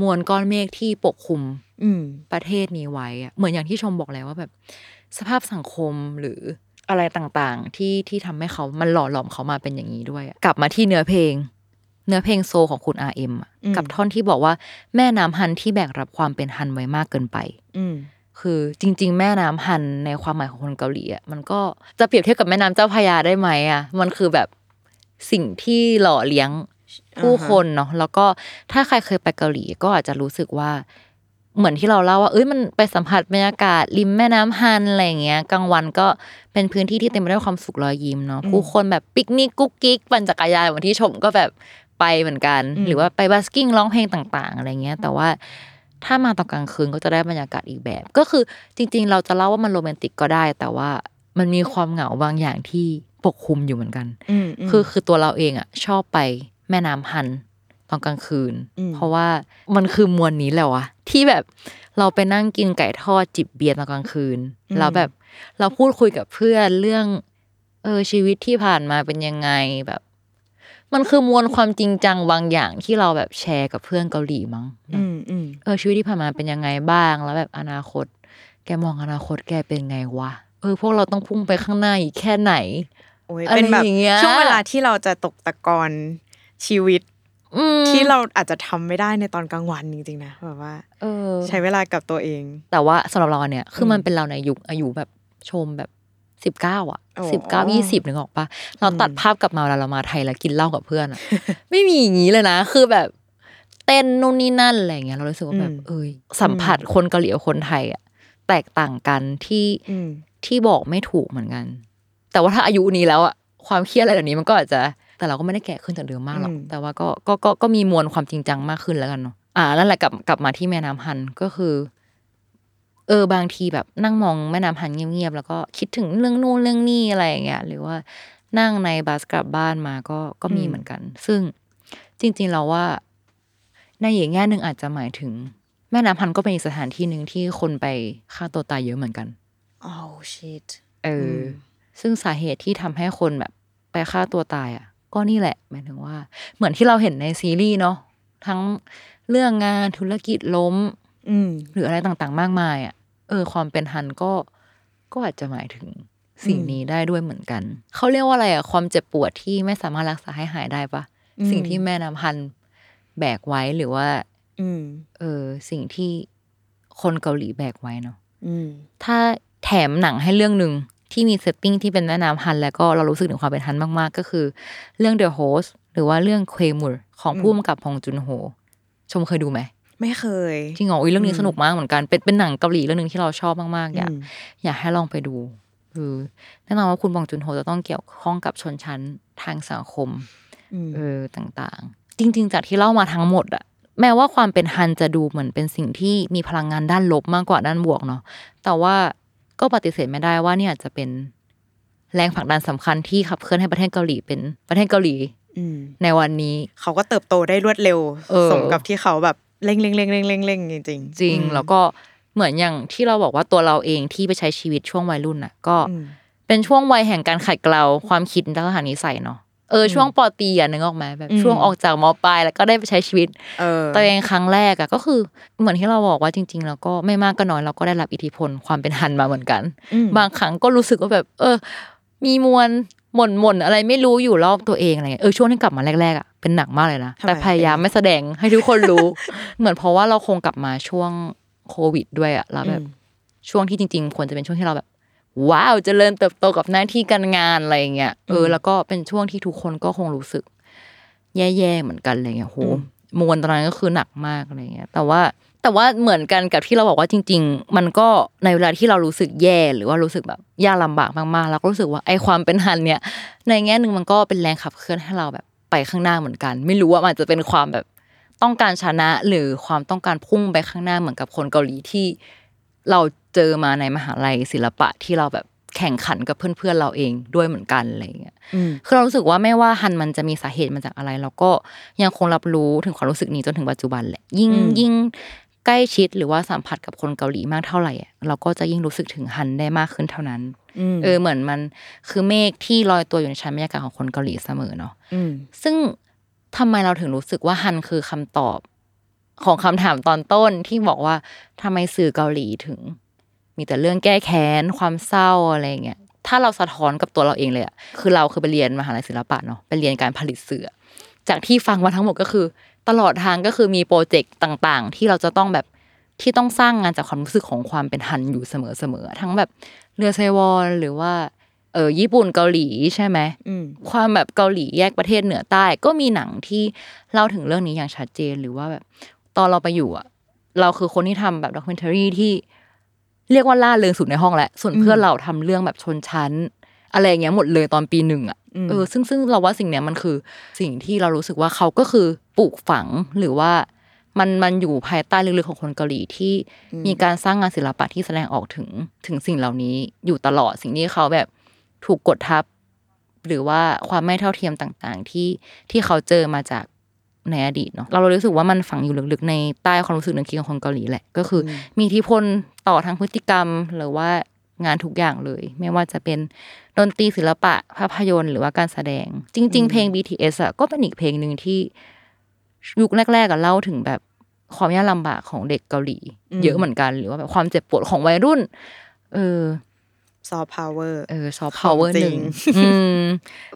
มวลก้อนเมฆที่ปกคลุม อืมประเทศนี้ไว้อะเหมือนอย่างที่ชมบอกแล้วว่าแบบ สภาพสังคมหรือ อะไรต่างๆ ที่ที่ทำให้เขามันหล่อหลอมเขามาเป็นอย่างนี้ด้วยอะกลับมาที่เนื้อเพลง เนื้อเพลงโซของคุณ RM อะอืม กับท่อนที่บอกว่าแม่น้ำฮันที่แบกรับความเป็นฮันไว้มากเกินไป อืม คือจริง ๆ แม่น้ำฮันในความหมายของคนเกาหลีอะมันก็จะเปรียบเทียบกับแม่น้ำเจ้าพระยาได้ไหมอะมันคือแบบสิ่งที่หล่อเลี้ยงผู้คนเนาะแล้วก็ถ้าใครเคยไปเกาหลีก็อาจจะรู้สึกว่า เหมือนที่เราเล่าว่าเอ้ยมันไปสัมผัสบรรยากาศริมแม่น้ำฮันอะไรอย่างเงี้ยกลางวันก็เป็นพื้นที่ที่เต็มไปด้วยความสุขรอยยิ้มเนาะผู้คนแบบปิกนิกกุ๊กกิ๊กปั่นจักรยานเหมือนที่ชมก็แบบไปเหมือนกันอืมหรือว่าไป busking ร้องเพลงต่าง ๆ อะไรเงี้ย แต่ว่าถ้ามาตอนกลางคืนก็จะได้บรรยากาศอีกแบบ ก็คือจริง ๆ เราจะเล่าว่ามันโรแมนติกก็ได้ แต่ว่ามันมีความเหงาบางอย่างที่ปกคลุมอยู่เหมือนกันอืมมคือคือตัวเราเองอะชอบไปแม่น้ำฮัน ตอนกลางคืนอืมเพราะว่ามันคือมวลนี้แหละวะที่แบบเราไปนั่งกินไก่ทอดจิบเบียร์ตอนกลางคืนแล้วแบบเราพูดคุยกับเพื่อนเรื่อง เออชีวิตที่ผ่านมาเป็นยังไงแบบ มันคือมวลความจริงจังบางอย่างที่เราแบบแชร์กับเพื่อนเกาหลีมั้งอืมอืมเออชีวิตที่ผ่านมาเป็นยังไงบ้างแล้วแบบอนาคต แกมองอนาคตแกเป็นไงวะเออพวกเราต้องพุ่งไปข้างหน้าอีกแค่ไหนโอ้ยอะไรเป็นแบบอย่างเงี้ยช่วงเวลาที่เราจะตกตะกอนชีวิตอืม ที่เราอาจจะทำไม่ได้ในตอนกลางวันจริงๆนะแบบว่าเออ ใช้เวลากับตัวเอง แต่ว่าสำหรับเราเนี่ยคืออมมันเป็นเราในยุคอายุแบบชมแบบสิบเก้าอะโอ้สิบเก้ายี่สิบนึกออกปะเราตัดภาพกลับมาเวลาเรามาไทยแล้วกินเหล้ากับเพื่อนอะ ไม่มีอย่างนี้เลยนะ คือแบบเต้นนู่นนี่นั่นอะไรอย่างเงี้ยเรารู้สึกว่าแบบอืมเอ้ยสัมผัสคนเกาหลีกับคนไทยอะแตกต่างกันที่อืมที่บอกไม่ถูกเหมือนกัน แต่ว่าถ้าอายุนี้แล้วอะความเครียดอะไรแบบนี้มันก็อาจจะ แต่เราก็ไม่ได้แก่ขึ้นจากเดิมมากหรอกอืมแต่ว่าก็ก็ก็ก็มีมวลความจริงจังมากขึ้นแล้วกันเนาะอ่านั่นแหละกลับกลับมาที่แม่น้ำฮันก็คือ เออบางทีแบบนั่งมองแม่น้ำฮันเงียบๆแล้วก็คิดถึงเรื่องนู่นเรื่องนี่อะไรอย่างเงี้ยหรือว่านั่งในบัสกลับบ้านมาก็ก็มีเหมือนกัน ซึ่งจริง ๆ เราว่า ในอีกแง่หนึ่งอาจจะหมายถึง แม่น้ำฮันก็เป็นอีกสถานที่หนึ่งที่คนไปฆ่าตัวตายเยอะเหมือนกัน oh shit เอออมซึ่งสาเหตุที่ทำให้คนแบบ ไปฆ่าตัวตายอะ ก็นี่แหละ หมายถึงว่า เหมือนที่เราเห็นในซีรีส์เนาะทั้งเรื่องงานธุรกิจล้ม อืมหรืออะไรต่างๆ มากมายอะ เออ ความเป็นฮันก็ก็อาจจะหมายถึงสิ่งอืมนี้ได้ด้วยเหมือนกัน เขาเรียกว่าอะไรอะ ความเจ็บปวดที่ไม่สามารถรักษาให้หายได้ปะอืมสิ่งที่แม่น้ำฮันแบกไว้หรือว่าอืมเออ สิ่งที่คนเกาหลีแบกไว้เนาะอืมถ้าแถมหนังให้เรื่องหนึ่ง ที่มี setting ที่เป็นแม่น้ำฮัน แล้วก็เรารู้สึกถึงความเป็นฮันมากๆ ก็คือ เรื่อง The Host หรือว่าเรื่องเควมูรของอืมผู้กำกับพองจุนโฮ ชมเคยดูไหมไม่เคยจริงเหรออุ๊ยเรื่องนี้อืมสนุกมากเหมือนกัน เป็นเป็นหนังเกาหลีเรื่องหนึ่งที่เราชอบมากๆอยากอืมอยากให้ลองไปดูคือแน่นอนว่าคุณบองจุนโฮจะต้องเกี่ยวข้องกับชนชั้นทางสังคมอืมเออต่างๆ จริง ๆ จากที่เล่ามาทั้งหมดอะแม้ว่าความเป็นฮันจะดูเหมือนเป็นสิ่งที่มีพลังงานด้านลบมากกว่าด้านบวกเนาะแต่ว่า ก็ปฏิเสธไม่ได้ว่าเนี่ยอาจจะเป็นแรงผลักดันสำคัญที่ขับเคลื่อนให้ประเทศเกาหลีเป็นประเทศเกาหลีอืมในวันนี้ เขาก็เติบโตได้รวดเร็วเออสมกับที่เขาแบบเร่งเร่งเร่งเร่งเร่งเร่งจริงๆจริงแล้วก็เหมือนอย่างที่เราบอกว่าตัวเราเองที่ไปใช้ชีวิตช่วงวัยรุ่นน่ะ ก็อืมเป็นช่วงวัยแห่งการขัดเกลาความคิดและทางนิสัยเนาะ เออช่วงปอตรีอะนึกออกไหมแบบอืมช่วงออกจากมปลายแล้วก็ได้ไปใช้ชีวิตเออตัวเองครั้งแรกอะก็คือเหมือนที่เราบอกว่าจริง ๆ แล้วก็ไม่มากก็น้อยเราก็ได้รับอิทธิพลความเป็นฮันมาเหมือนกันอืมบางครั้งก็รู้สึกว่าแบบ เออ มีมวลหม่นหม่นๆอะไรไม่รู้อยู่รอบตัวเองอะไรเงี้ยเออช่วงที่กลับมาแรกๆอะเป็นหนักมากเลยนะทำไมแต่พยายามไม่แสดงให้ทุกคนรู้ เหมือนเพราะว่าเราคงกลับมาช่วงโควิดด้วยอะแล้วแบบอืมช่วงที่จริง ๆ ควรจะเป็นช่วงที่เราแบบ ว้าวเจริญเติบโตกับหน้าที่การงานอะไรอย่างเงี้ยเออ แล้วก็เป็นช่วงที่ทุกคนก็คงรู้สึก แย่ๆเหมือนกันอะไรเงี้ยโหมวลตอนนั้นก็คือหนักมากอะไรเงี้ย แต่ว่าแต่ว่าเหมือนกันกับที่เราบอกว่าจริง ๆ มันก็ในเวลาที่เรารู้สึกแย่หรือว่ารู้สึกแบบยากลำบากมากๆเราก็รู้สึกว่าไอ้ความเป็นฮันเนี่ย ในแง่หนึ่งมันก็เป็นแรงขับเคลื่อนให้เราแบบไปข้างหน้าเหมือนกัน ไม่รู้ว่ามันจะเป็นความแบบต้องการชนะหรือความต้องการพุ่งไปข้างหน้าเหมือนกับคนเกาหลีที่ เราเจอมาในมหาลัยศิลปะที่เราแบบแข่งขันกับเพื่อนๆเราเองด้วยเหมือนกันอะไรอย่างเงี้ยอืมคือเรารู้สึกว่าไม่ว่าฮันมันจะมีสาเหตุมาจากอะไร เราก็ยังคงรับรู้ถึงความรู้สึกนี้จนถึงปัจจุบันแหละยิ่งอืมยิ่งใกล้ชิดหรือว่าสัมผัสกับคนเกาหลีมากเท่าไหร่อะเราก็จะยิ่งรู้สึกถึงฮันได้มากขึ้นเท่านั้นอืมเออเหมือนมันคือเมฆที่ลอยตัวอยู่ในชั้นบรรยากาศของคนเกาหลีเสมอเนาะอืมซึ่งทำไมเราถึงรู้สึกว่าฮันคือคำตอบ ของคำถามตอนต้นที่บอกว่าทำไมสื่อเกาหลีถึง มีแต่เรื่องแก้แค้นความเศร้าอะไรอย่างเงี้ยถ้าเราสะท้อนกับตัวเราเองเลยอะคือเราคือไปเรียนมหาลัยศิลปะเนาะไปเรียนการผลิตสื่ออะจากที่ฟังมาทั้งหมดก็คือ ตลอดทางก็คือมีโปรเจกต์ต่างๆ ที่เราจะต้องแบบที่ต้องสร้างงานจากความรู้สึกของความเป็นฮันอยู่เสมอๆทั้งแบบเรือไซวอลหรือว่าเออญี่ปุ่นเกาหลีใช่ไหมอืมความแบบเกาหลีแยกประเทศเหนือใต้ ก็มีหนังที่เล่าถึงเรื่องนี้อย่างชัดเจนหรือว่าแบบต อนเราไปอยู่อะเราคือคนที่ทำแบบด็อกิเมนทารีที่เรียกว่าล่าเริงสุดในห้องแหละ ส่วนเพื่อนเราทำเรื่องแบบชนชั้น อะไรอย่างเงี้ยหมดเลยตอนปีหนึ่งอะอืมเออซึ่งซึ่งเราว่าสิ่งเนี้ยมันคือสิ่งที่เรารู้สึกว่าเขาก็คือปลูกฝังหรือว่ามันมันอยู่ภายใต้ลึกๆของคนเกาหลีที่มีการสร้างงานศิลปะที่แสดงออกถึงถึงสิ่งเหล่านี้อยู่ตลอดสิ่งที่เขาแบบถูกกดทับ หรือว่าความไม่เท่าเทียมต่างๆ ที่ที่เขาเจอมาจาก ในอดีตเนาะเรารู้สึกว่ามันฝังอยู่ลึกๆในใต้ความรู้สึกนึกคิดของคนเกาหลีแหละก็คืออมีอิทธิพลต่อทางพฤติกรรมหรือว่างานทุกอย่างเลย ไม่ว่าจะเป็นดนตรีศิลปะภาพยนตร์หรือว่าการแสดง จริง ๆ เพลง BTS อะก็เป็นอีกเพลงหนึ่งที่ยุคแรกๆอะเล่าถึงแบบความยากลำบากของเด็กเกาหลี เยอะเหมือนกันหรือว่าแบบความเจ็บปวดของวัยรุ่น เออซอฟต์พาวเวอร์เออซอฟต์พาวเวอร์จหรินึ่งงอืม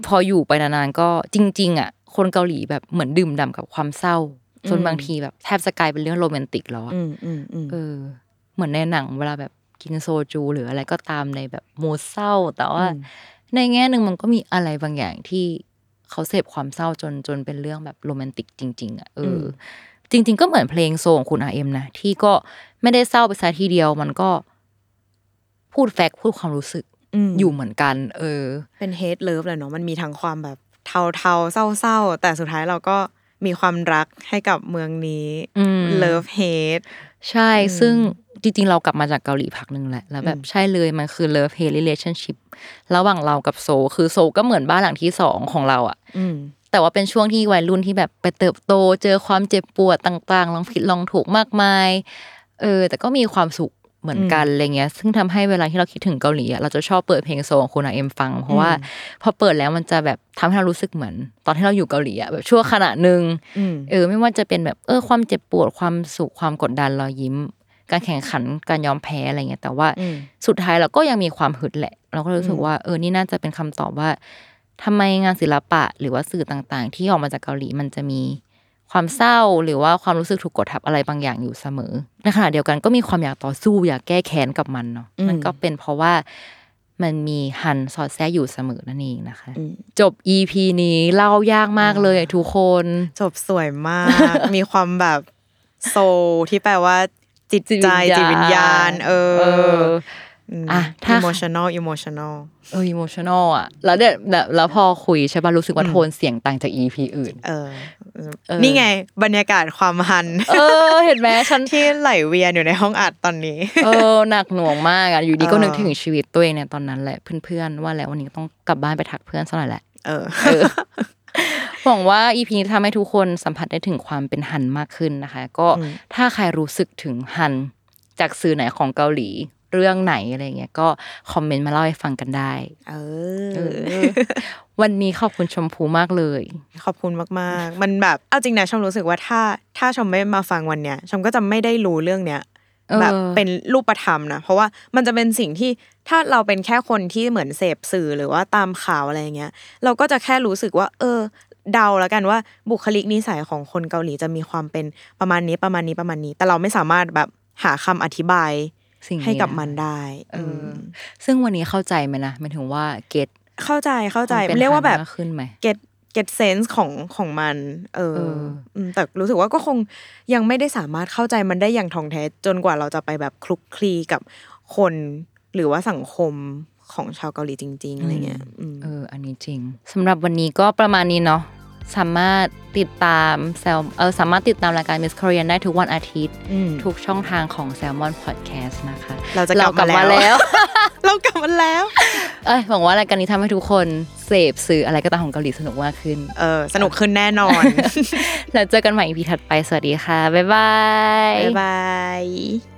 พออยู่ไปนานๆก็จริง ๆ อะ คนเกาหลีแบบเหมือนดื่มด่ำกับความเศร้าจนบางทีแบบแทบจะกลายเป็นเรื่องโรแมนติกแล้วอะอืมอืมอืมเออ เหมือนในหนังเวลาแบบกินโซจู หรืออะไรก็ตามในแบบ mood เศร้า แต่ว่าในแง่หนึ่งมันก็มีอะไรบางอย่างที่เขาเสพความเศร้าจนจนเป็นเรื่องแบบโรแมนติกจริง ๆอะเอออจริง ๆ ก็เหมือนเพลง Seoul ของคุณ RM นะที่ก็ไม่ได้เศร้าไปซะทีเดียวมันก็ พูด fact พูดความรู้สึกมอยู่เหมือนกัน เออ เป็น hate love เลยเนาะมันมีทั้งความแบบ เทาๆเศร้าๆ แต่สุดท้ายเราก็มีความรักให้กับเมืองนี้อืม love hateใช่ซึ่งจริงๆ เรากลับมาจากเกาหลีพักหนึ่งแหละ แล้วแบบใช่เลยมันคือ love hate relationship ระหว่างเรากับโซ คือโซก็เหมือนบ้านหลังที่สองของเราอะอืมแต่ว่าเป็นช่วงที่วัยรุ่นที่แบบไปเติบโต เจอความเจ็บปวดต่างๆลองผิดลองถูกมากมาย เออ แต่ก็มีความสุข เหมือนกันอะไรเงี้ย ซึ่งทำให้เวลาที่เราคิดถึงเกาหลีอะเราจะชอบเปิดเพลงโซของคุณอาเอ็มฟัง เพราะว่าพอเปิดแล้วมันจะแบบทำให้เรารู้สึกเหมือน ตอนที่เราอยู่เกาหลีอะแบบชั่วขณะหนึ่งอืมเออไม่ว่าจะเป็นแบบเออความเจ็บปวดความสุขความกดดันรอยยิ้ม การแข่งขันการยอมแพ้อะไรเงี้ยแต่ว่าอืมสุดท้ายเราก็ยังมีความหึดแหละ เราก็รู้สึกว่าเออนี่น่าจะเป็นคำตอบว่าทำไมงานศิลปะหรือว่าสื่อต่างๆ ที่ออกมาจากเกาหลีมันจะมี ความเศร้าหรือว่าความรู้สึกถูกกดทับอะไรบางอย่างอยู่เสมอในขณะเดียวกันก็มีความอยากต่อสู้อยากแก้แค้นกับมันเนาะมันก็เป็นเพราะว่ามันมีฮันสอดแทรกอยู่เสมอนั่นเองนะคะอืมจบ EP นี้เล่ายากมากเลยทุกคน จบสวยมาก มีความแบบโซลที่แปลว่าจิตใจจิตวิญญาณ เออ อะถ้า emotional emotional เออ emotional อะ แล้วเดี๋ยวแบบแล้วพอคุยใช่ป่ะรู้สึกว่าโทนเสียงต่างจาก EP อื่นเออเออเออ นี่ไงบรรยากาศความฮัน เออ เห็นไหมฉันที่ไหลเวียนอยู่ในห้องอัดตอนนี้ เออ หนักหน่วงมากอะ อยู่ดีก็เออนึกถึงชีวิตตัวเองในตอนนั้นแหละเพื่อนๆว่าแล้ววันนี้ต้องกลับบ้านไปทักเพื่อนสักหน่อยแหละ เออเออหวังว่า EP นี้ทำให้ทุกคนสัมผัสได้ถึงความเป็นฮันมากขึ้นนะคะ ก็ถ้าใครรู้สึกถึงฮันจากสื่อไหนของเกาหลี เรื่องไหนอะไรเงี้ยก็คอมเมนต์มาเล่าให้ฟังกันได้เอเอออ วันนี้ขอบคุณชมพูมากเลย ขอบคุณมากๆ มันแบบเอาจริงนะชมรู้สึกว่าถ้า ถ้าชมไม่มาฟังวันเนี้ยชมก็จะไม่ได้รู้เรื่องเนี้ยเออแบบเป็นรูปธรรมนะเพราะว่ามันจะเป็นสิ่งที่ถ้าเราเป็นแค่คนที่เหมือนเสพสื่อหรือว่าตามข่าวอะไรอย่างเงี้ย เราก็จะแค่รู้สึกว่า เออ เดาแล้วกันว่าบุคลิกนิสัยของคนเกาหลีจะมีความเป็นประมาณนี้ประมาณนี้ประมาณนี้ แต่เราไม่สามารถแบบหาคำอธิบาย สิ่งนี้ให้กับได้มันได้เออือมซึ่งวันนี้เข้าใจไหมนะหมายถึงว่าเก็ตเข้าใจเข้าใจเรียกว่าแบบขึ้นไหม get get sense ของของมัน เออเอออืมแต่รู้สึกว่าก็คงยังไม่ได้สามารถเข้าใจมันได้อย่างท่องแท้จนกว่าเราจะไปแบบคลุกคลีกับคนหรือว่าสังคมของชาวเกาหลีจริง ๆอะไรเงี้ยอืมเออ อันนี้จริงสำหรับวันนี้ก็ประมาณนี้เนาะ สามารถติดตามแซลเออสามารถติดตามรายการ Miss Korean ได้ทุกวันอาทิตย์อืมทุกช่องทางของ Salmon Podcast นะคะ เราจะกลับมามาแล้วแล้ว เรากลับมาแล้ว เอ้ยหวังว่ารายการนี้ทำให้ทุกคนเสพสื่ออะไรก็ตามของเกาหลีสนุกมากขึ้น เออ สนุกขึ้นแน่นอน แล้วเจอกันใหม่ EP ถัดไป สวัสดีค่ะ บ๊ายบาย บ๊ายบาย